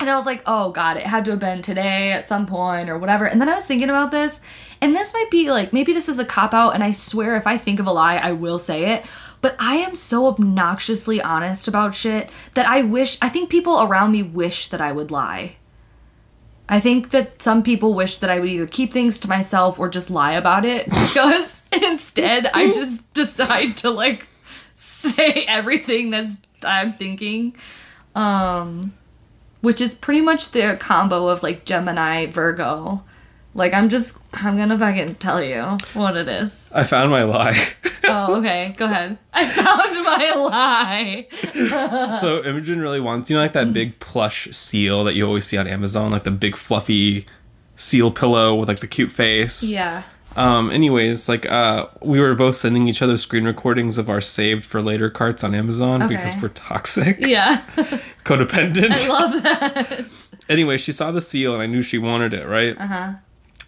And I was like, oh god, it had to have been today at some point or whatever. And then I was thinking about this, and this might be like maybe this is a cop out, and I swear if I think of a lie, I will say it. But I am so obnoxiously honest about shit that I wish I think people around me wish that I would lie. I think that some people wish that I would either keep things to myself or just lie about it because instead I just decide to like say everything that's I'm thinking. Um which is pretty much the combo of like Gemini Virgo. Like I'm just I'm gonna fucking tell you what it is. I found my lie. Oh, okay, go ahead. I found my lie. so Imogen really wants, you know, like that big plush seal that you always see on Amazon, like the big fluffy seal pillow with like the cute face. Yeah. Um. Anyways, like uh, we were both sending each other screen recordings of our saved for later carts on Amazon Okay. because we're toxic, Yeah. codependent. I love that. anyway, she saw the seal and I knew she wanted it, right? Uh-huh.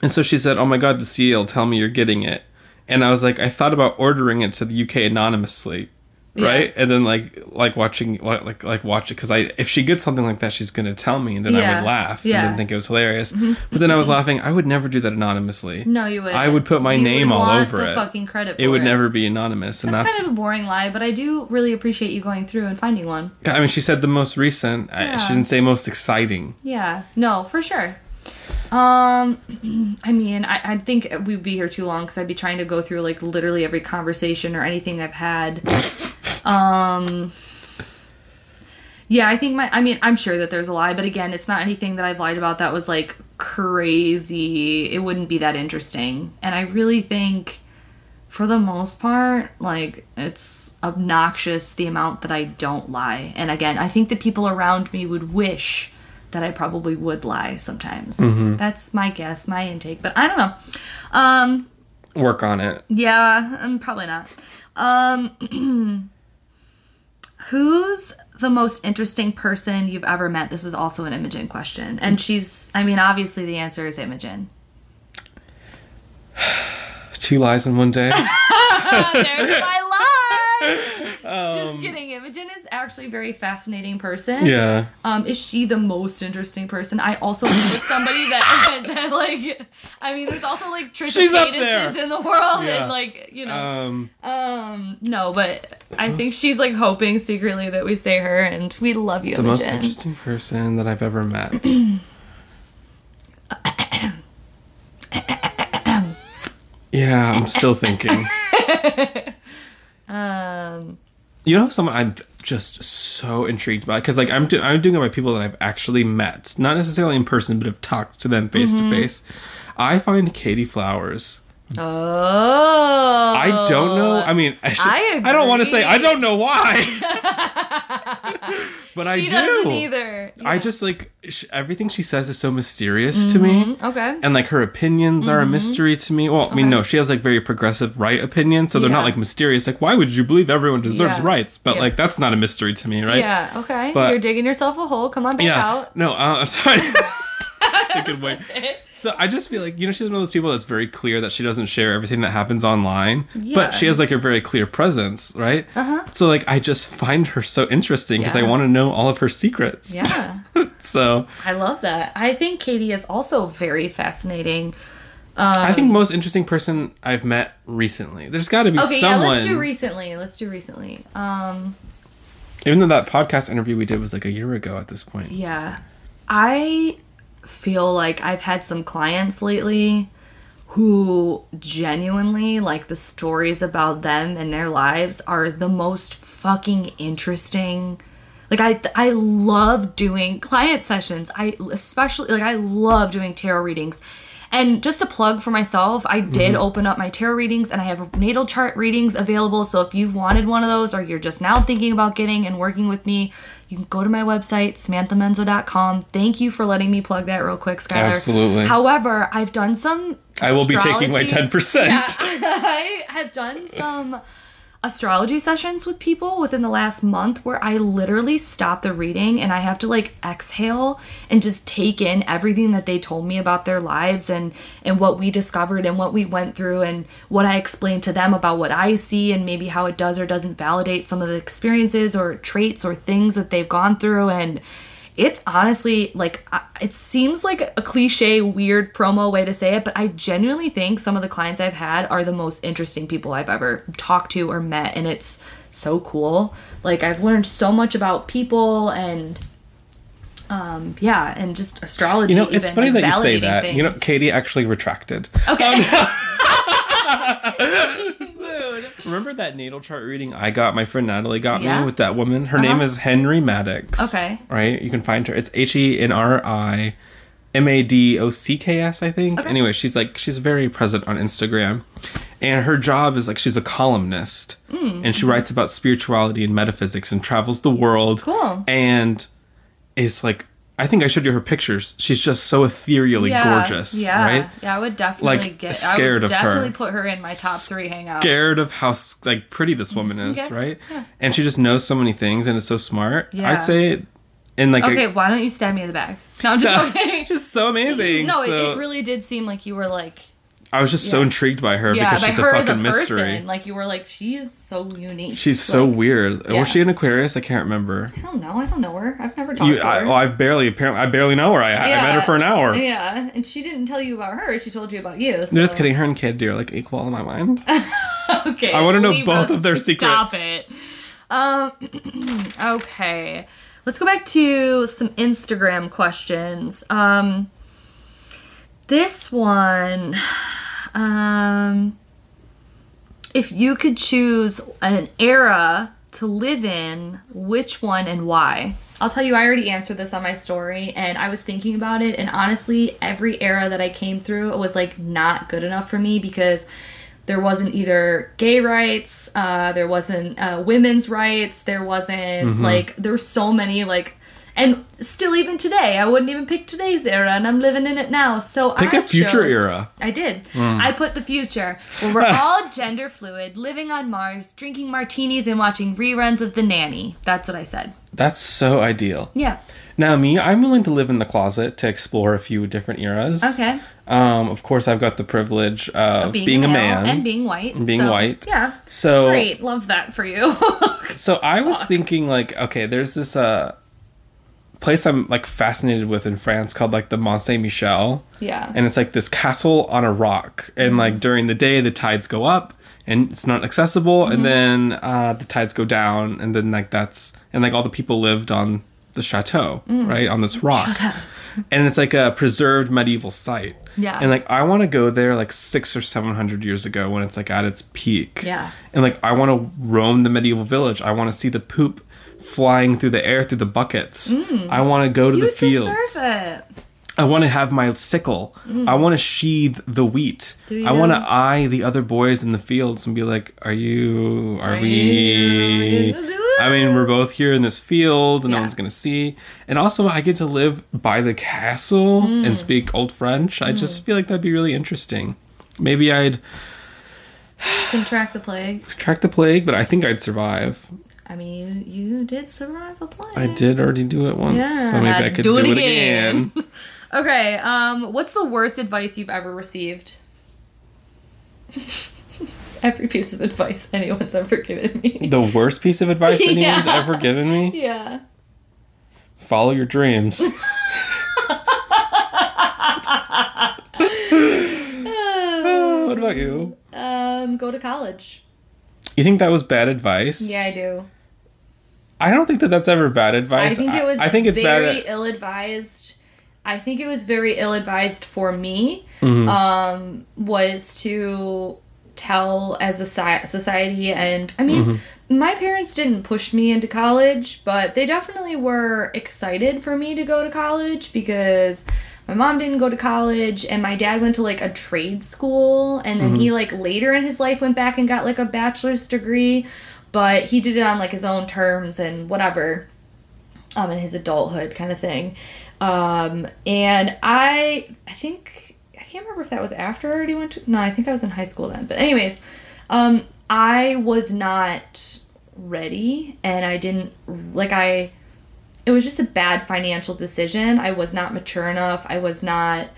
And so she said, "Oh my god, the seal! Tell me you're getting it." And I was like, I thought about ordering it to the UK anonymously, right? And then like like watching like like, watch it because I if she gets something like that, she's gonna tell me, and then I would laugh Yeah. and then think it was hilarious. Mm-hmm. But then I was laughing. I would never do that anonymously. No, you would. I would put my name all over the it. Fucking credit. It would never be anonymous, and That's, that's. kind of a boring lie, but I do really appreciate you going through and finding one. I mean, she said the most recent. I, Yeah. she didn't say most exciting. Yeah. No, for sure. Um, I mean, I, I think we'd be here too long because I'd be trying to go through like literally every conversation or anything I've had. um, yeah, I think my, I mean, I'm sure that there's a lie, but again, it's not anything that I've lied about that was like crazy. It wouldn't be that interesting. And I really think for the most part, like it's obnoxious the amount that I don't lie. And again, I think the people around me would wish that I probably would lie sometimes. That's my guess, my intake, but I don't know. Um, Work on it. yeah, I'm probably not. Um, who's the most interesting person you've ever met? This is also an Imogen question, and she's. I mean, obviously the answer is Imogen. Two lies in one day. There's my lie. Um, Just kidding. Imogen is actually a very fascinating person. yeah. Um, is she the most interesting person? I also with somebody that, that like, I mean, there's also like Trisha She's Paytas in the world, Yeah. and like, you know, Um. um, no, but I think she's like hoping secretly that we say her, and we love you, The most interesting person that I've ever met. yeah, I'm still thinking. Um, You know, someone I'm just so intrigued by because, like, I'm do- I'm doing it by people that I've actually met, not necessarily in person, but have talked to them face Mm-hmm. to face. I find Katie Flowers. Oh, I don't know. I mean, I, should, I I don't want to say I don't know why, but I do. doesn't either. I just like sh- everything she says is so mysterious to me. Mm, okay. and like her opinions are a mystery to me. Well, I mean, Mm-hmm. No, she has like very progressive right opinions, so they're not like mysterious. Like, why would you believe everyone deserves Yeah. rights? But Yeah. like, that's not a mystery to me, right? Yeah. Okay. But- You're digging yourself a hole. Come on back Yeah. out. No, uh, I'm sorry. Thinking, wait. So I just feel like you know she's one of those people that's very clear that she doesn't share everything that happens online, yeah. but she has like a very clear presence, right? Uh-huh. So like I just find her so interesting because I want to know all of her secrets. Yeah. so I love that. I think Katie is also very fascinating. I think most interesting person I've met recently. There's got to be Okay, someone. yeah, let's do recently. Let's do recently. Um, Even though that podcast interview we did was like a year ago at this point. yeah. I feel like I've had some clients lately who genuinely like the stories about them and their lives are the most fucking interesting. Like I I love doing client sessions. I especially like I love doing tarot readings. And just a plug for myself, I did mm-hmm. open up my tarot readings and I have natal chart readings available. So if you've wanted one of those or you're just now thinking about getting and working with me, you can go to my website, samanthamenzo.com. Thank you for letting me plug that real quick, Skylar. Absolutely. However, I've done some I will be taking my 10%. Yeah, I have done some astrology sessions with people within the last month where I literally stop the reading and I have to like exhale and just take in everything that they told me about their lives and and what we discovered and what we went through and what I explained to them about what I see and maybe how it does or doesn't validate some of the experiences or traits or things that they've gone through. And it's honestly like it seems like a cliche weird promo way to say it but i genuinely think some of the clients i've had are the most interesting people i've ever talked to or met and it's so cool like i've learned so much about people and um yeah and just astrology You know, it's even, funny like, that you say that. You know. Katie actually retracted. okay Remember that natal chart reading I got? My friend Natalie got Yeah. me with that woman. Her name Uh-huh. is Henri Madocks. Okay. Right? You can find her. It's H E N R I M A D O C K S, I think. Okay. Anyway, she's like she's very present on Instagram. And her job is like she's a columnist. Hmm. And she writes about spirituality and metaphysics and travels the world. Cool. And is like I think I showed you her pictures. She's just so ethereally gorgeous. yeah Right? yeah i would definitely Like, get scared I of would her. definitely put her in my top three hangout scared of how like pretty this mm, woman is, Okay. right? Yeah. And she just knows so many things and is so smart. Yeah. I'd say, in like okay a, why don't you stab me in the back no i'm just okay just so amazing. no, it, it really did seem like you were like, I was just so intrigued by her yeah, because by she's her a as a fucking person. mystery. Like you were like, she is so unique. She's so Like, weird. yeah. Was she an Aquarius? I can't remember. I don't know. I don't know her. I've never talked You, to I, her. well, I've barely apparently I barely know her. I, I met her for an hour. Yeah, and she didn't tell you about her. She told you about you. So. Just kidding. Her and Kid are like equal in my mind. okay. I wanna know both of their secrets. Stop it. Um. okay. Let's go back to some Instagram questions. Um. This one. Um. If you could choose an era to live in, which one and why? I'll tell you, I already answered this on my story, and I was thinking about it. And honestly, every era that I came through was like not good enough for me because there wasn't either gay rights, uh, there wasn't uh, women's rights, there wasn't Mm-hmm. like there were so many like, and still even today, I wouldn't even pick today's era, and I'm living in it now. So I Pick I a future chose- era. I did. I put the future where we're all gender fluid, living on Mars, drinking martinis, and watching reruns of The Nanny. That's what I said. That's so ideal. Yeah. Now, me, I'm willing to live in the closet to explore a few different eras. Okay. Um, of course, I've got the privilege of being, a man. and being white. And being so, white. Yeah. so, Great. Love that for you. so I was thinking like, okay, there's this uh place I'm like fascinated with in France called like the Mont Saint Michel, yeah. and it's like this castle on a rock, and Mm-hmm. like during the day the tides go up and it's not accessible, Mm-hmm. and then uh, the tides go down, and then like that's and like all the people lived on the chateau, Mm. right, on this rock. And it's like a preserved medieval site. Yeah. And like I want to go there like six or seven hundred years ago when it's like at its peak. Yeah. And like I want to roam the medieval village. I want to see the poop flying through the air through the buckets. I want to go to Mm. you the fields. I want to have my sickle. I want to sheathe the wheat. I want to eye the other boys in the fields and be like, "Are you? Are, Are we? you I mean, we're both here in this field, and no one's gonna see. And also, I get to live by the castle Mm. and speak Old French. I just feel like that'd be really interesting. Maybe I'd Contract the plague. Contract the plague, but I think I'd survive. I mean, you, you did survive a plague. I did already do it once, Yeah. so maybe I could do, it again. okay. Um, what's the worst advice you've ever received? Every piece of advice anyone's ever given me. the worst piece of advice anyone's Yeah. ever given me: Yeah. follow your dreams. what about you? Um, go to college. You think that was bad advice? Yeah, I do. I don't think that that's ever bad advice. I think it was I, think it's very bad. ill advised. I think it was very ill advised for me. Mm-hmm. Um, was to tell as a society, and I mean, Mm-hmm. my parents didn't push me into college, but they definitely were excited for me to go to college because my mom didn't go to college and my dad went to like a trade school and then Mm-hmm. he like later in his life went back and got like a bachelor's degree but he did it on like his own terms and whatever um in his adulthood kind of thing um and i i think i can't remember if that was after i already went to no i think i was in high school then but anyways um I was not ready and I didn't like I it was just a bad financial decision. I was not mature enough. I was not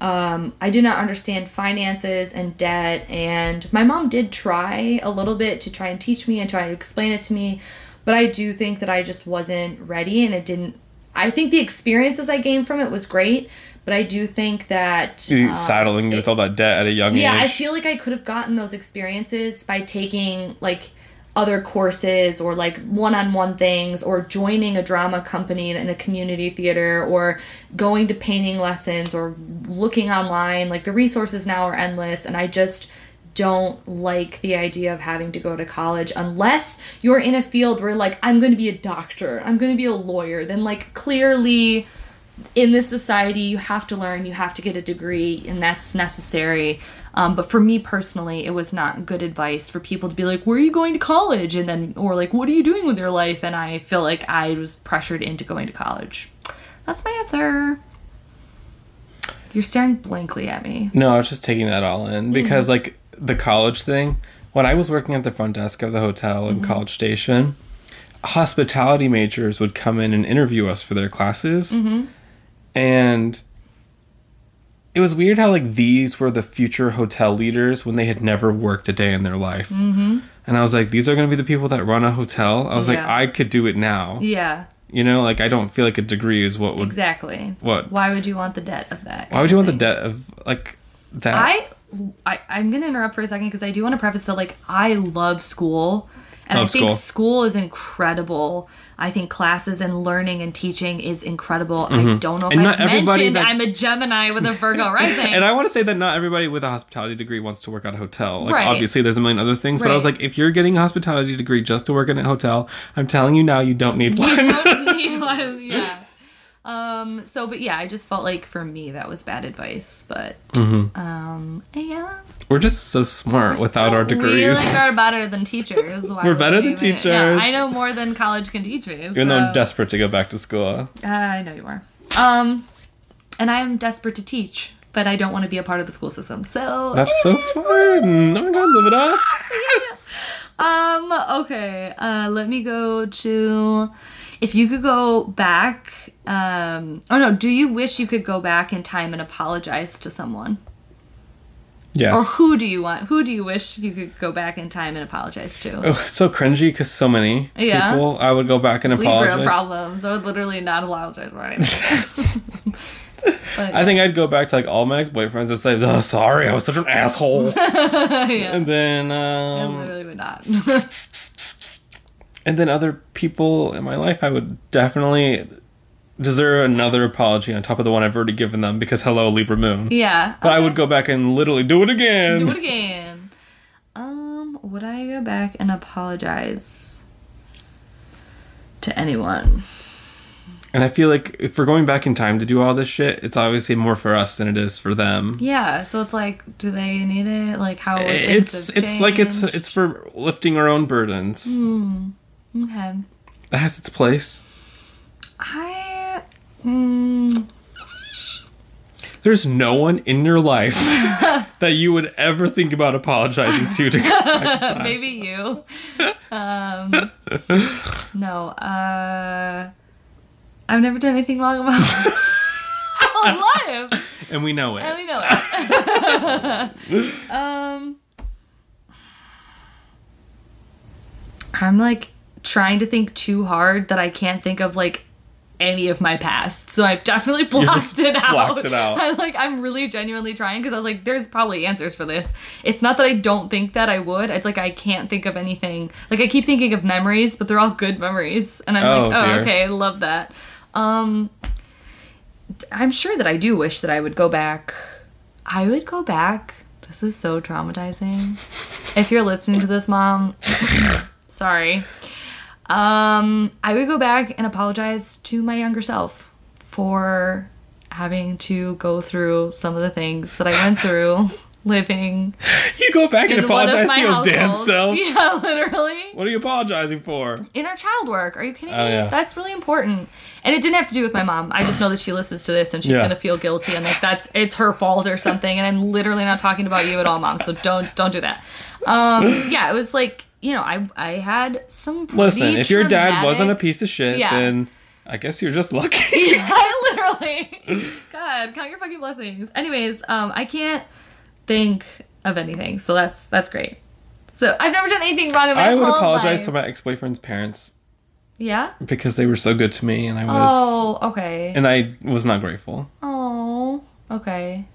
um, I did not understand finances and debt and my mom did try a little bit to try and teach me and try to explain it to me, but I do think that I just wasn't ready and it didn't I think the experiences I gained from it was great, but I do think that um, saddling with all that debt at a young age. yeah, I feel like I could have gotten those experiences by taking like other courses or like one-on-one things or joining a drama company in a community theater or going to painting lessons or looking online. Like the resources now are endless and I just don't like the idea of having to go to college unless you're in a field where like I'm going to be a doctor, I'm going to be a lawyer, then like clearly in this society you have to learn you have to get a degree and that's necessary um, but for me personally it was not good advice for people to be like where are you going to college and then or like what are you doing with your life and i feel like i was pressured into going to college that's my answer you're staring blankly at me No, I was just taking that all in because Mm-hmm. like the college thing. When I was working at the front desk of the hotel Mm-hmm. in College Station, hospitality majors would come in and interview us for their classes, Mm-hmm. and it was weird how like these were the future hotel leaders when they had never worked a day in their life. Mm-hmm. And I was like, these are going to be the people that run a hotel. I was like, I could do it now. yeah You know, like I don't feel like a degree is what would. exactly What? why would you want the debt of that Why would you want the debt of like that? I, I I'm gonna interrupt for a second because I do want to preface that like I love school, and Love I think school. school is incredible. I think classes and learning and teaching is incredible. I don't know if Mm-hmm. And I've mentioned that- I'm a Gemini with a Virgo rising. And I want to say that not everybody with a hospitality degree wants to work at a hotel. Like Right. obviously there's a million other things, but I was like, if you're getting a hospitality degree just to work in a hotel, I'm telling you now you don't need one. you don't need one. Yeah. Um. So, but yeah, I just felt like for me that was bad advice. But Mm-hmm. um. Yeah. We're just so smart without So our We degrees. like are better than teachers. We're better we than teachers. Yeah, I know more than college can teach me. Even though I'm desperate to go back to school. Uh, I know you are. Um, and I am desperate to teach, but I don't want to be a part of the school system. So That's so fun. Oh my god, live it up. um, okay. Uh, let me go to. If you could go back, um, oh no, do you wish you could go back in time and apologize to someone? Or who do you want? Who do you wish you could go back in time and apologize to? Oh, it's so cringy because so many Yeah. people. I would go back and apologize. Libra problems. I would literally not apologize, right? but, I think I'd go back to like all my ex boyfriends and say, "Oh, sorry, I was such an asshole." yeah, and then, I um, literally would not. and then other people in my life, I would definitely deserve another apology on top of the one I've already given them because hello, Libra Moon. yeah, But I would go back and literally do it again. Do it again. Um, would I go back and apologize to anyone? And I feel like if we're going back in time to do all this shit, it's obviously more for us than it is for them. Yeah, so it's like, do they need it? Like, how would It's it's like it's it's for lifting our own burdens. okay. That has its place. I. Mm, There's no one in your life that you would ever think about apologizing to to go back in time. maybe you. Um, no. Uh, I've never done anything wrong in my whole life. And we know it. And we know it. um, I'm like trying to think too hard that I can't think of like any of my past. So I've definitely blocked it out. blocked it out. I like I'm really genuinely trying because I was like, there's probably answers for this. It's not that I don't think that I would. It's like I can't think of anything. Like I keep thinking of memories, but they're all good memories, and I'm Oh, like, oh, dear. okay, I love that. Um, I'm sure that I do wish that I would go back. I would go back. This is so traumatizing. if you're listening to this, mom, sorry. Um, I would go back and apologize to my younger self for having to go through some of the things that I went through living You go back and in one of apologize to your damn self. Yeah, literally. What are you apologizing for? Inner child work. Are you kidding Oh, me? yeah. That's really important. And it didn't have to do with my mom. I just know that she listens to this and she's Yeah. gonna feel guilty and like that's it's her fault or something. And I'm literally not talking about you at all, mom. So don't don't do that. Um, yeah, it was like you know I I had some. Listen, if your dad traumatic- wasn't a piece of shit, Yeah. then I guess you're just lucky. Yeah, I literally. God, count your fucking blessings. Anyways, um, I can't think of anything, so that's that's great. So I've never done anything wrong in my I would apologize life. to my ex-boyfriend's parents Yeah. because they were so good to me, and I was, Oh, okay. and I was not grateful. Oh, okay.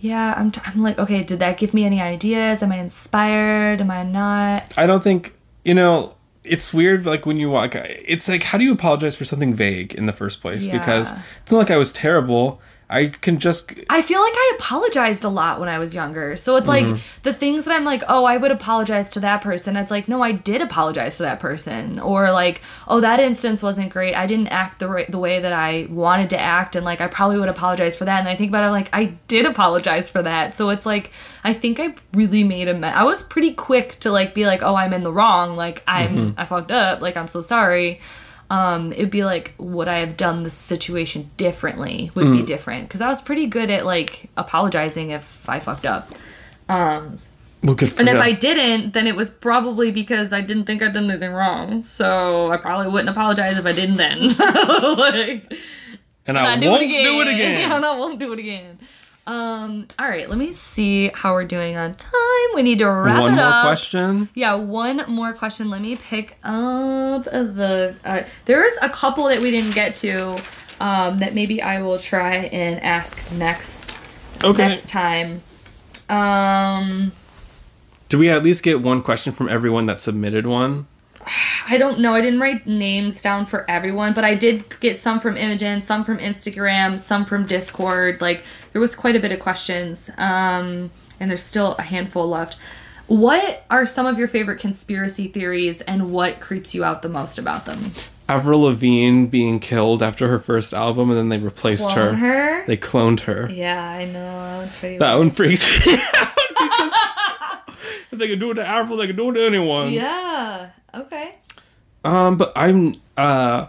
Yeah, I'm. T- I'm like, okay. Did that give me any ideas? Am I inspired? Am I not? I don't think you know. It's weird, like when you walk. It's like, how do you apologize for something vague in the first place? Because it's not like I was terrible. I can just I feel like I apologized a lot when I was younger. So it's Mm-hmm. like the things that I'm like, oh, I would apologize to that person. It's like, no, I did apologize to that person. Or like, oh, that instance wasn't great. I didn't act the right, the way that I wanted to act, and like I probably would apologize for that. And I think about it, like I did apologize for that. So it's like I think I really made a. Me- I was pretty quick to like be like, oh, I'm in the wrong. Like I'm Mm-hmm. I fucked up. Like I'm so sorry um it'd be like would i have done the situation differently would Mm. be different because i was pretty good at like apologizing if i fucked up um well, and if i didn't then it was probably because i didn't think i'd done anything wrong so i probably wouldn't apologize if i didn't then like and I not won't do it again. yeah, I won't do it again. Um, all right, let me see how we're doing on time. We need to wrap One it more up. question. Yeah, one more question. Let me pick up the. Uh, there's a couple that we didn't get to um, that maybe I will try and ask next Okay. next time. Um, Do we at least get one question from everyone that submitted one? I don't know. I didn't write names down for everyone, but I did get some from Imogen, some from Instagram, some from Discord. Like there was quite a bit of questions, um, and there's still a handful left. What are some of your favorite conspiracy theories, and what creeps you out the most about them? Avril Lavigne being killed after her first album, and then they replaced Clone her? They cloned her. Yeah, I know. That one's pretty. That one freaks me out because if they can do it to Avril, they can do it to anyone. Yeah. Okay. Um, but I'm uh,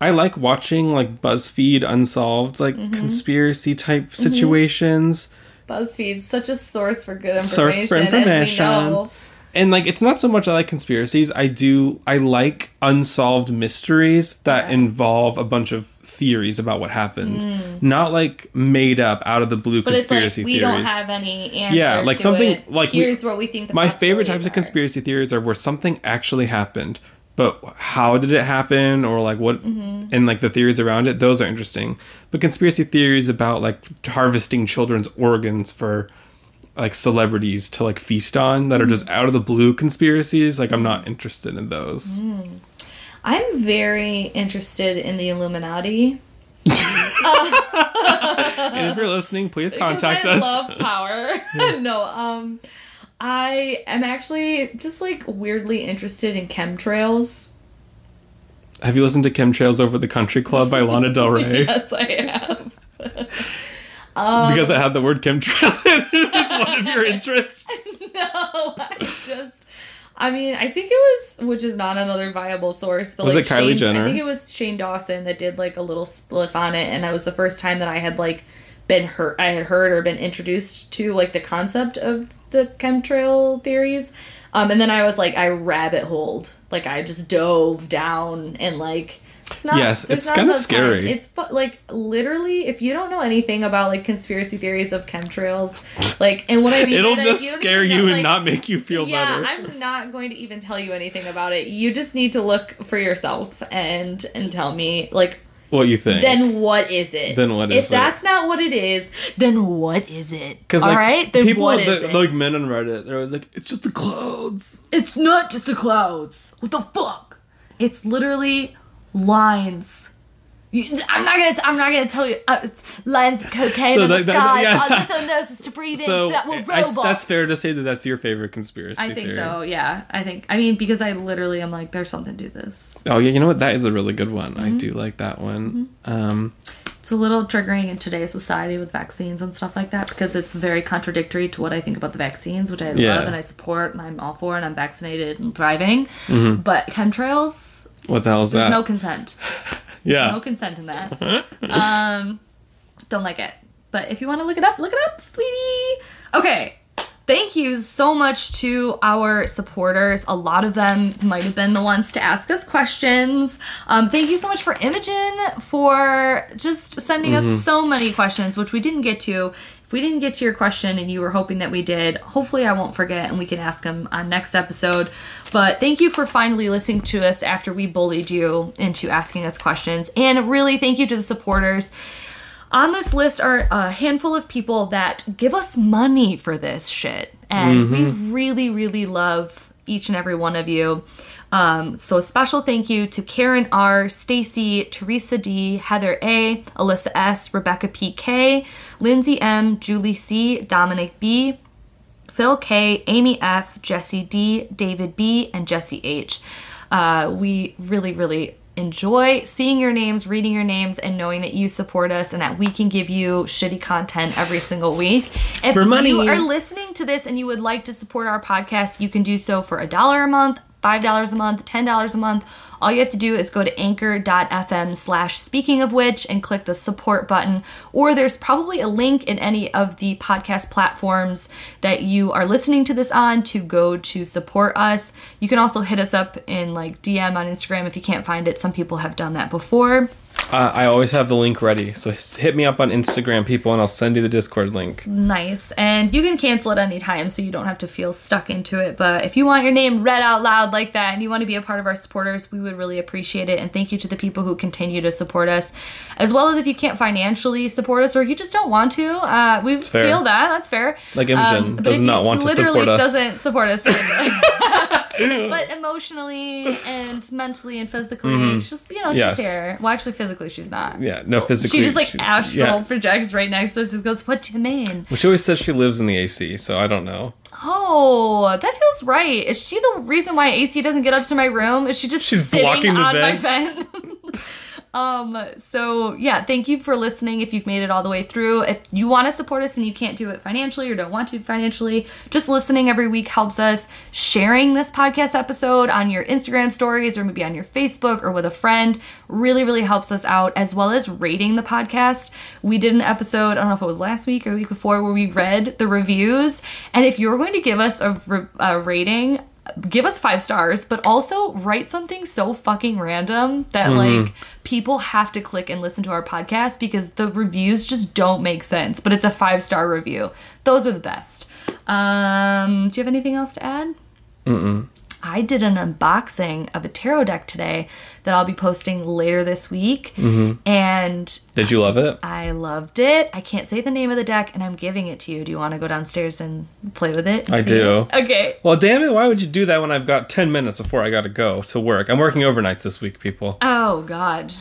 I like watching like BuzzFeed unsolved like Mm-hmm. conspiracy type situations. BuzzFeed's such a source for good information. Source for information. And like it's not so much I like conspiracies. I do I like unsolved mysteries that Yeah. involve a bunch of theories about what happened. Not like made up out of the blue Mm. But it's conspiracy like we theories. don't have any answer. Yeah, like something- it. like we- here's what we think. The My favorite types possibilities of conspiracy theories are where something actually happened, but how did it happen or like what Mm-hmm. and like the theories around it, those are interesting. But conspiracy theories about like harvesting children's organs for like celebrities to like feast on that are just Mm-hmm. out of the blue conspiracies, like I'm not interested in those. Mm. I'm very interested in the Illuminati. and if you're listening, please contact Because us. I love power. no, um, I am actually just like weirdly interested in chemtrails. Have you listened to Chemtrails Over the Country Club by Lana Del Rey? Yes, I have. because it had the word chemtrails in it. It's one of your interests. no, I just. I mean, I think it was, which is not another viable source, but Was like it Kylie Shane, Jenner? I think it was Shane Dawson that did like a little spliff on it, and that was the first time that I had like been hurt, I had heard or been introduced to like the concept of the chemtrail theories. Um, and then I was like, I rabbit holed, like I just dove down and like. It's not, Yes, it's enough time. scary. It's like literally, if you don't know anything about like conspiracy theories of chemtrails, like, and what I mean, It'll just you scare you know, and like, not make you feel yeah, better. I'm not going to even tell you anything about it. You just need to look for yourself and and tell me like what you think? then what is it? Then what if is it? that's not what it is, then what is it? Because All like right, then people, what that- is it? like men on Reddit, they're always like, "It's just the clouds. it's not just the clouds. What the fuck? It's literally lines. You, I'm not gonna. I'm not gonna tell you. Uh, lines of cocaine So in that- the that- sky. yeah. on this noses to breathe So in that were I- that's fair to say that that's your favorite conspiracy I think theory. so. Yeah, I think. I mean, because I literally am like, there's something to this. Oh yeah, you know what? That is a really good one. Mm-hmm. I do like that one. Um, It's a little triggering in today's society with vaccines and stuff like that because it's very contradictory to what I think about the vaccines, which I Yeah. love and I support and I'm all for and I'm vaccinated and thriving. Mm-hmm. But chemtrails, What the hell is there's that? no consent. yeah. No consent in that. um, don't like it. But if you want to look it up, look it up, sweetie. Okay. Thank you so much to our supporters. A lot of them might have been the ones to ask us questions. Um, thank you so much for Imogen for just sending us so many questions, which we didn't get to. If we didn't get to your question and you were hoping that we did, hopefully I won't forget and we can ask them on next episode. But thank you for finally listening to us after we bullied you into asking us questions. And really thank you to the supporters. On this list are a handful of people that give us money for this shit. And we mm-hmm. really, really love each and every one of you. Um, so a special thank you to Karen R, Stacy, Teresa D, Heather A, Alyssa S, Rebecca PK, Lindsay M, Julie C, Dominic B, Phil K, Amy F, Jesse D, David B, and Jesse H. Uh, we really, really enjoy seeing your names, reading your names, and knowing that you support us and that we can give you shitty content every single week. If you are listening to this and you would like to support our podcast, you can do so for a dollar a month, five dollars a month, ten dollars a month. All you have to do is go to anchor.fm slash speaking of which and click the support button. Or there's probably a link in any of the podcast platforms that you are listening to this on to go to support us. You can also hit us up in like DM on Instagram if you can't find it. Some people have done that before. Uh, I always have the link ready, so hit me up on Instagram, people, and I'll send you the Discord link. Nice. And you can cancel it anytime so you don't have to feel stuck into it. But if you want your name read out loud like that and you want to be a part of our supporters, we would really appreciate it. And thank you to the people who continue to support us. As well as if you can't financially support us or you just don't want to, uh, we feel that. That's fair. Like Imogen but does not want to support us. Literally doesn't support us. but emotionally and mentally and physically, she's, you know, she's Mm-hmm. Yes. here. Well, actually, physically, she's not. Yeah, no, physically. She just like astral yeah. projects right next to us and goes, What do you mean? Well, she always says she lives in the AC, so I don't know. Oh, that feels right. Is she the reason why AC doesn't get up to my room? Is she just She's sitting on my vent. um, so yeah, thank you for listening if you've made it all the way through. If you want to support us and you can't do it financially or don't want to financially, just listening every week helps us. Sharing this podcast episode on your Instagram stories or maybe on your Facebook or with a friend really, really helps us out, as well as rating the podcast. We did an episode, I don't know if it was last week or the week before, where we read the reviews. And if you're going to give us a, re- a rating, give us five stars, but also write something so fucking random that like people have to click and listen to our podcast because the reviews just don't make sense. But it's a five star review. Those are the best. Um, do you have anything else to add? I did an unboxing of a tarot deck today that I'll be posting later this week. Mm-hmm. And Did you love it? I loved it. I can't say the name of the deck, and I'm giving it to you. Do you want to go downstairs and play with it? I do. it? Okay. Well, damn it, why would you do that when I've got 10 minutes before I gotta go to work? I'm working overnights this week, people. Oh, God.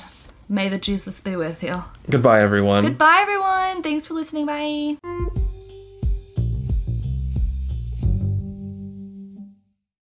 May the Jesus be with you. Goodbye, everyone. Goodbye, everyone. Thanks for listening. Bye.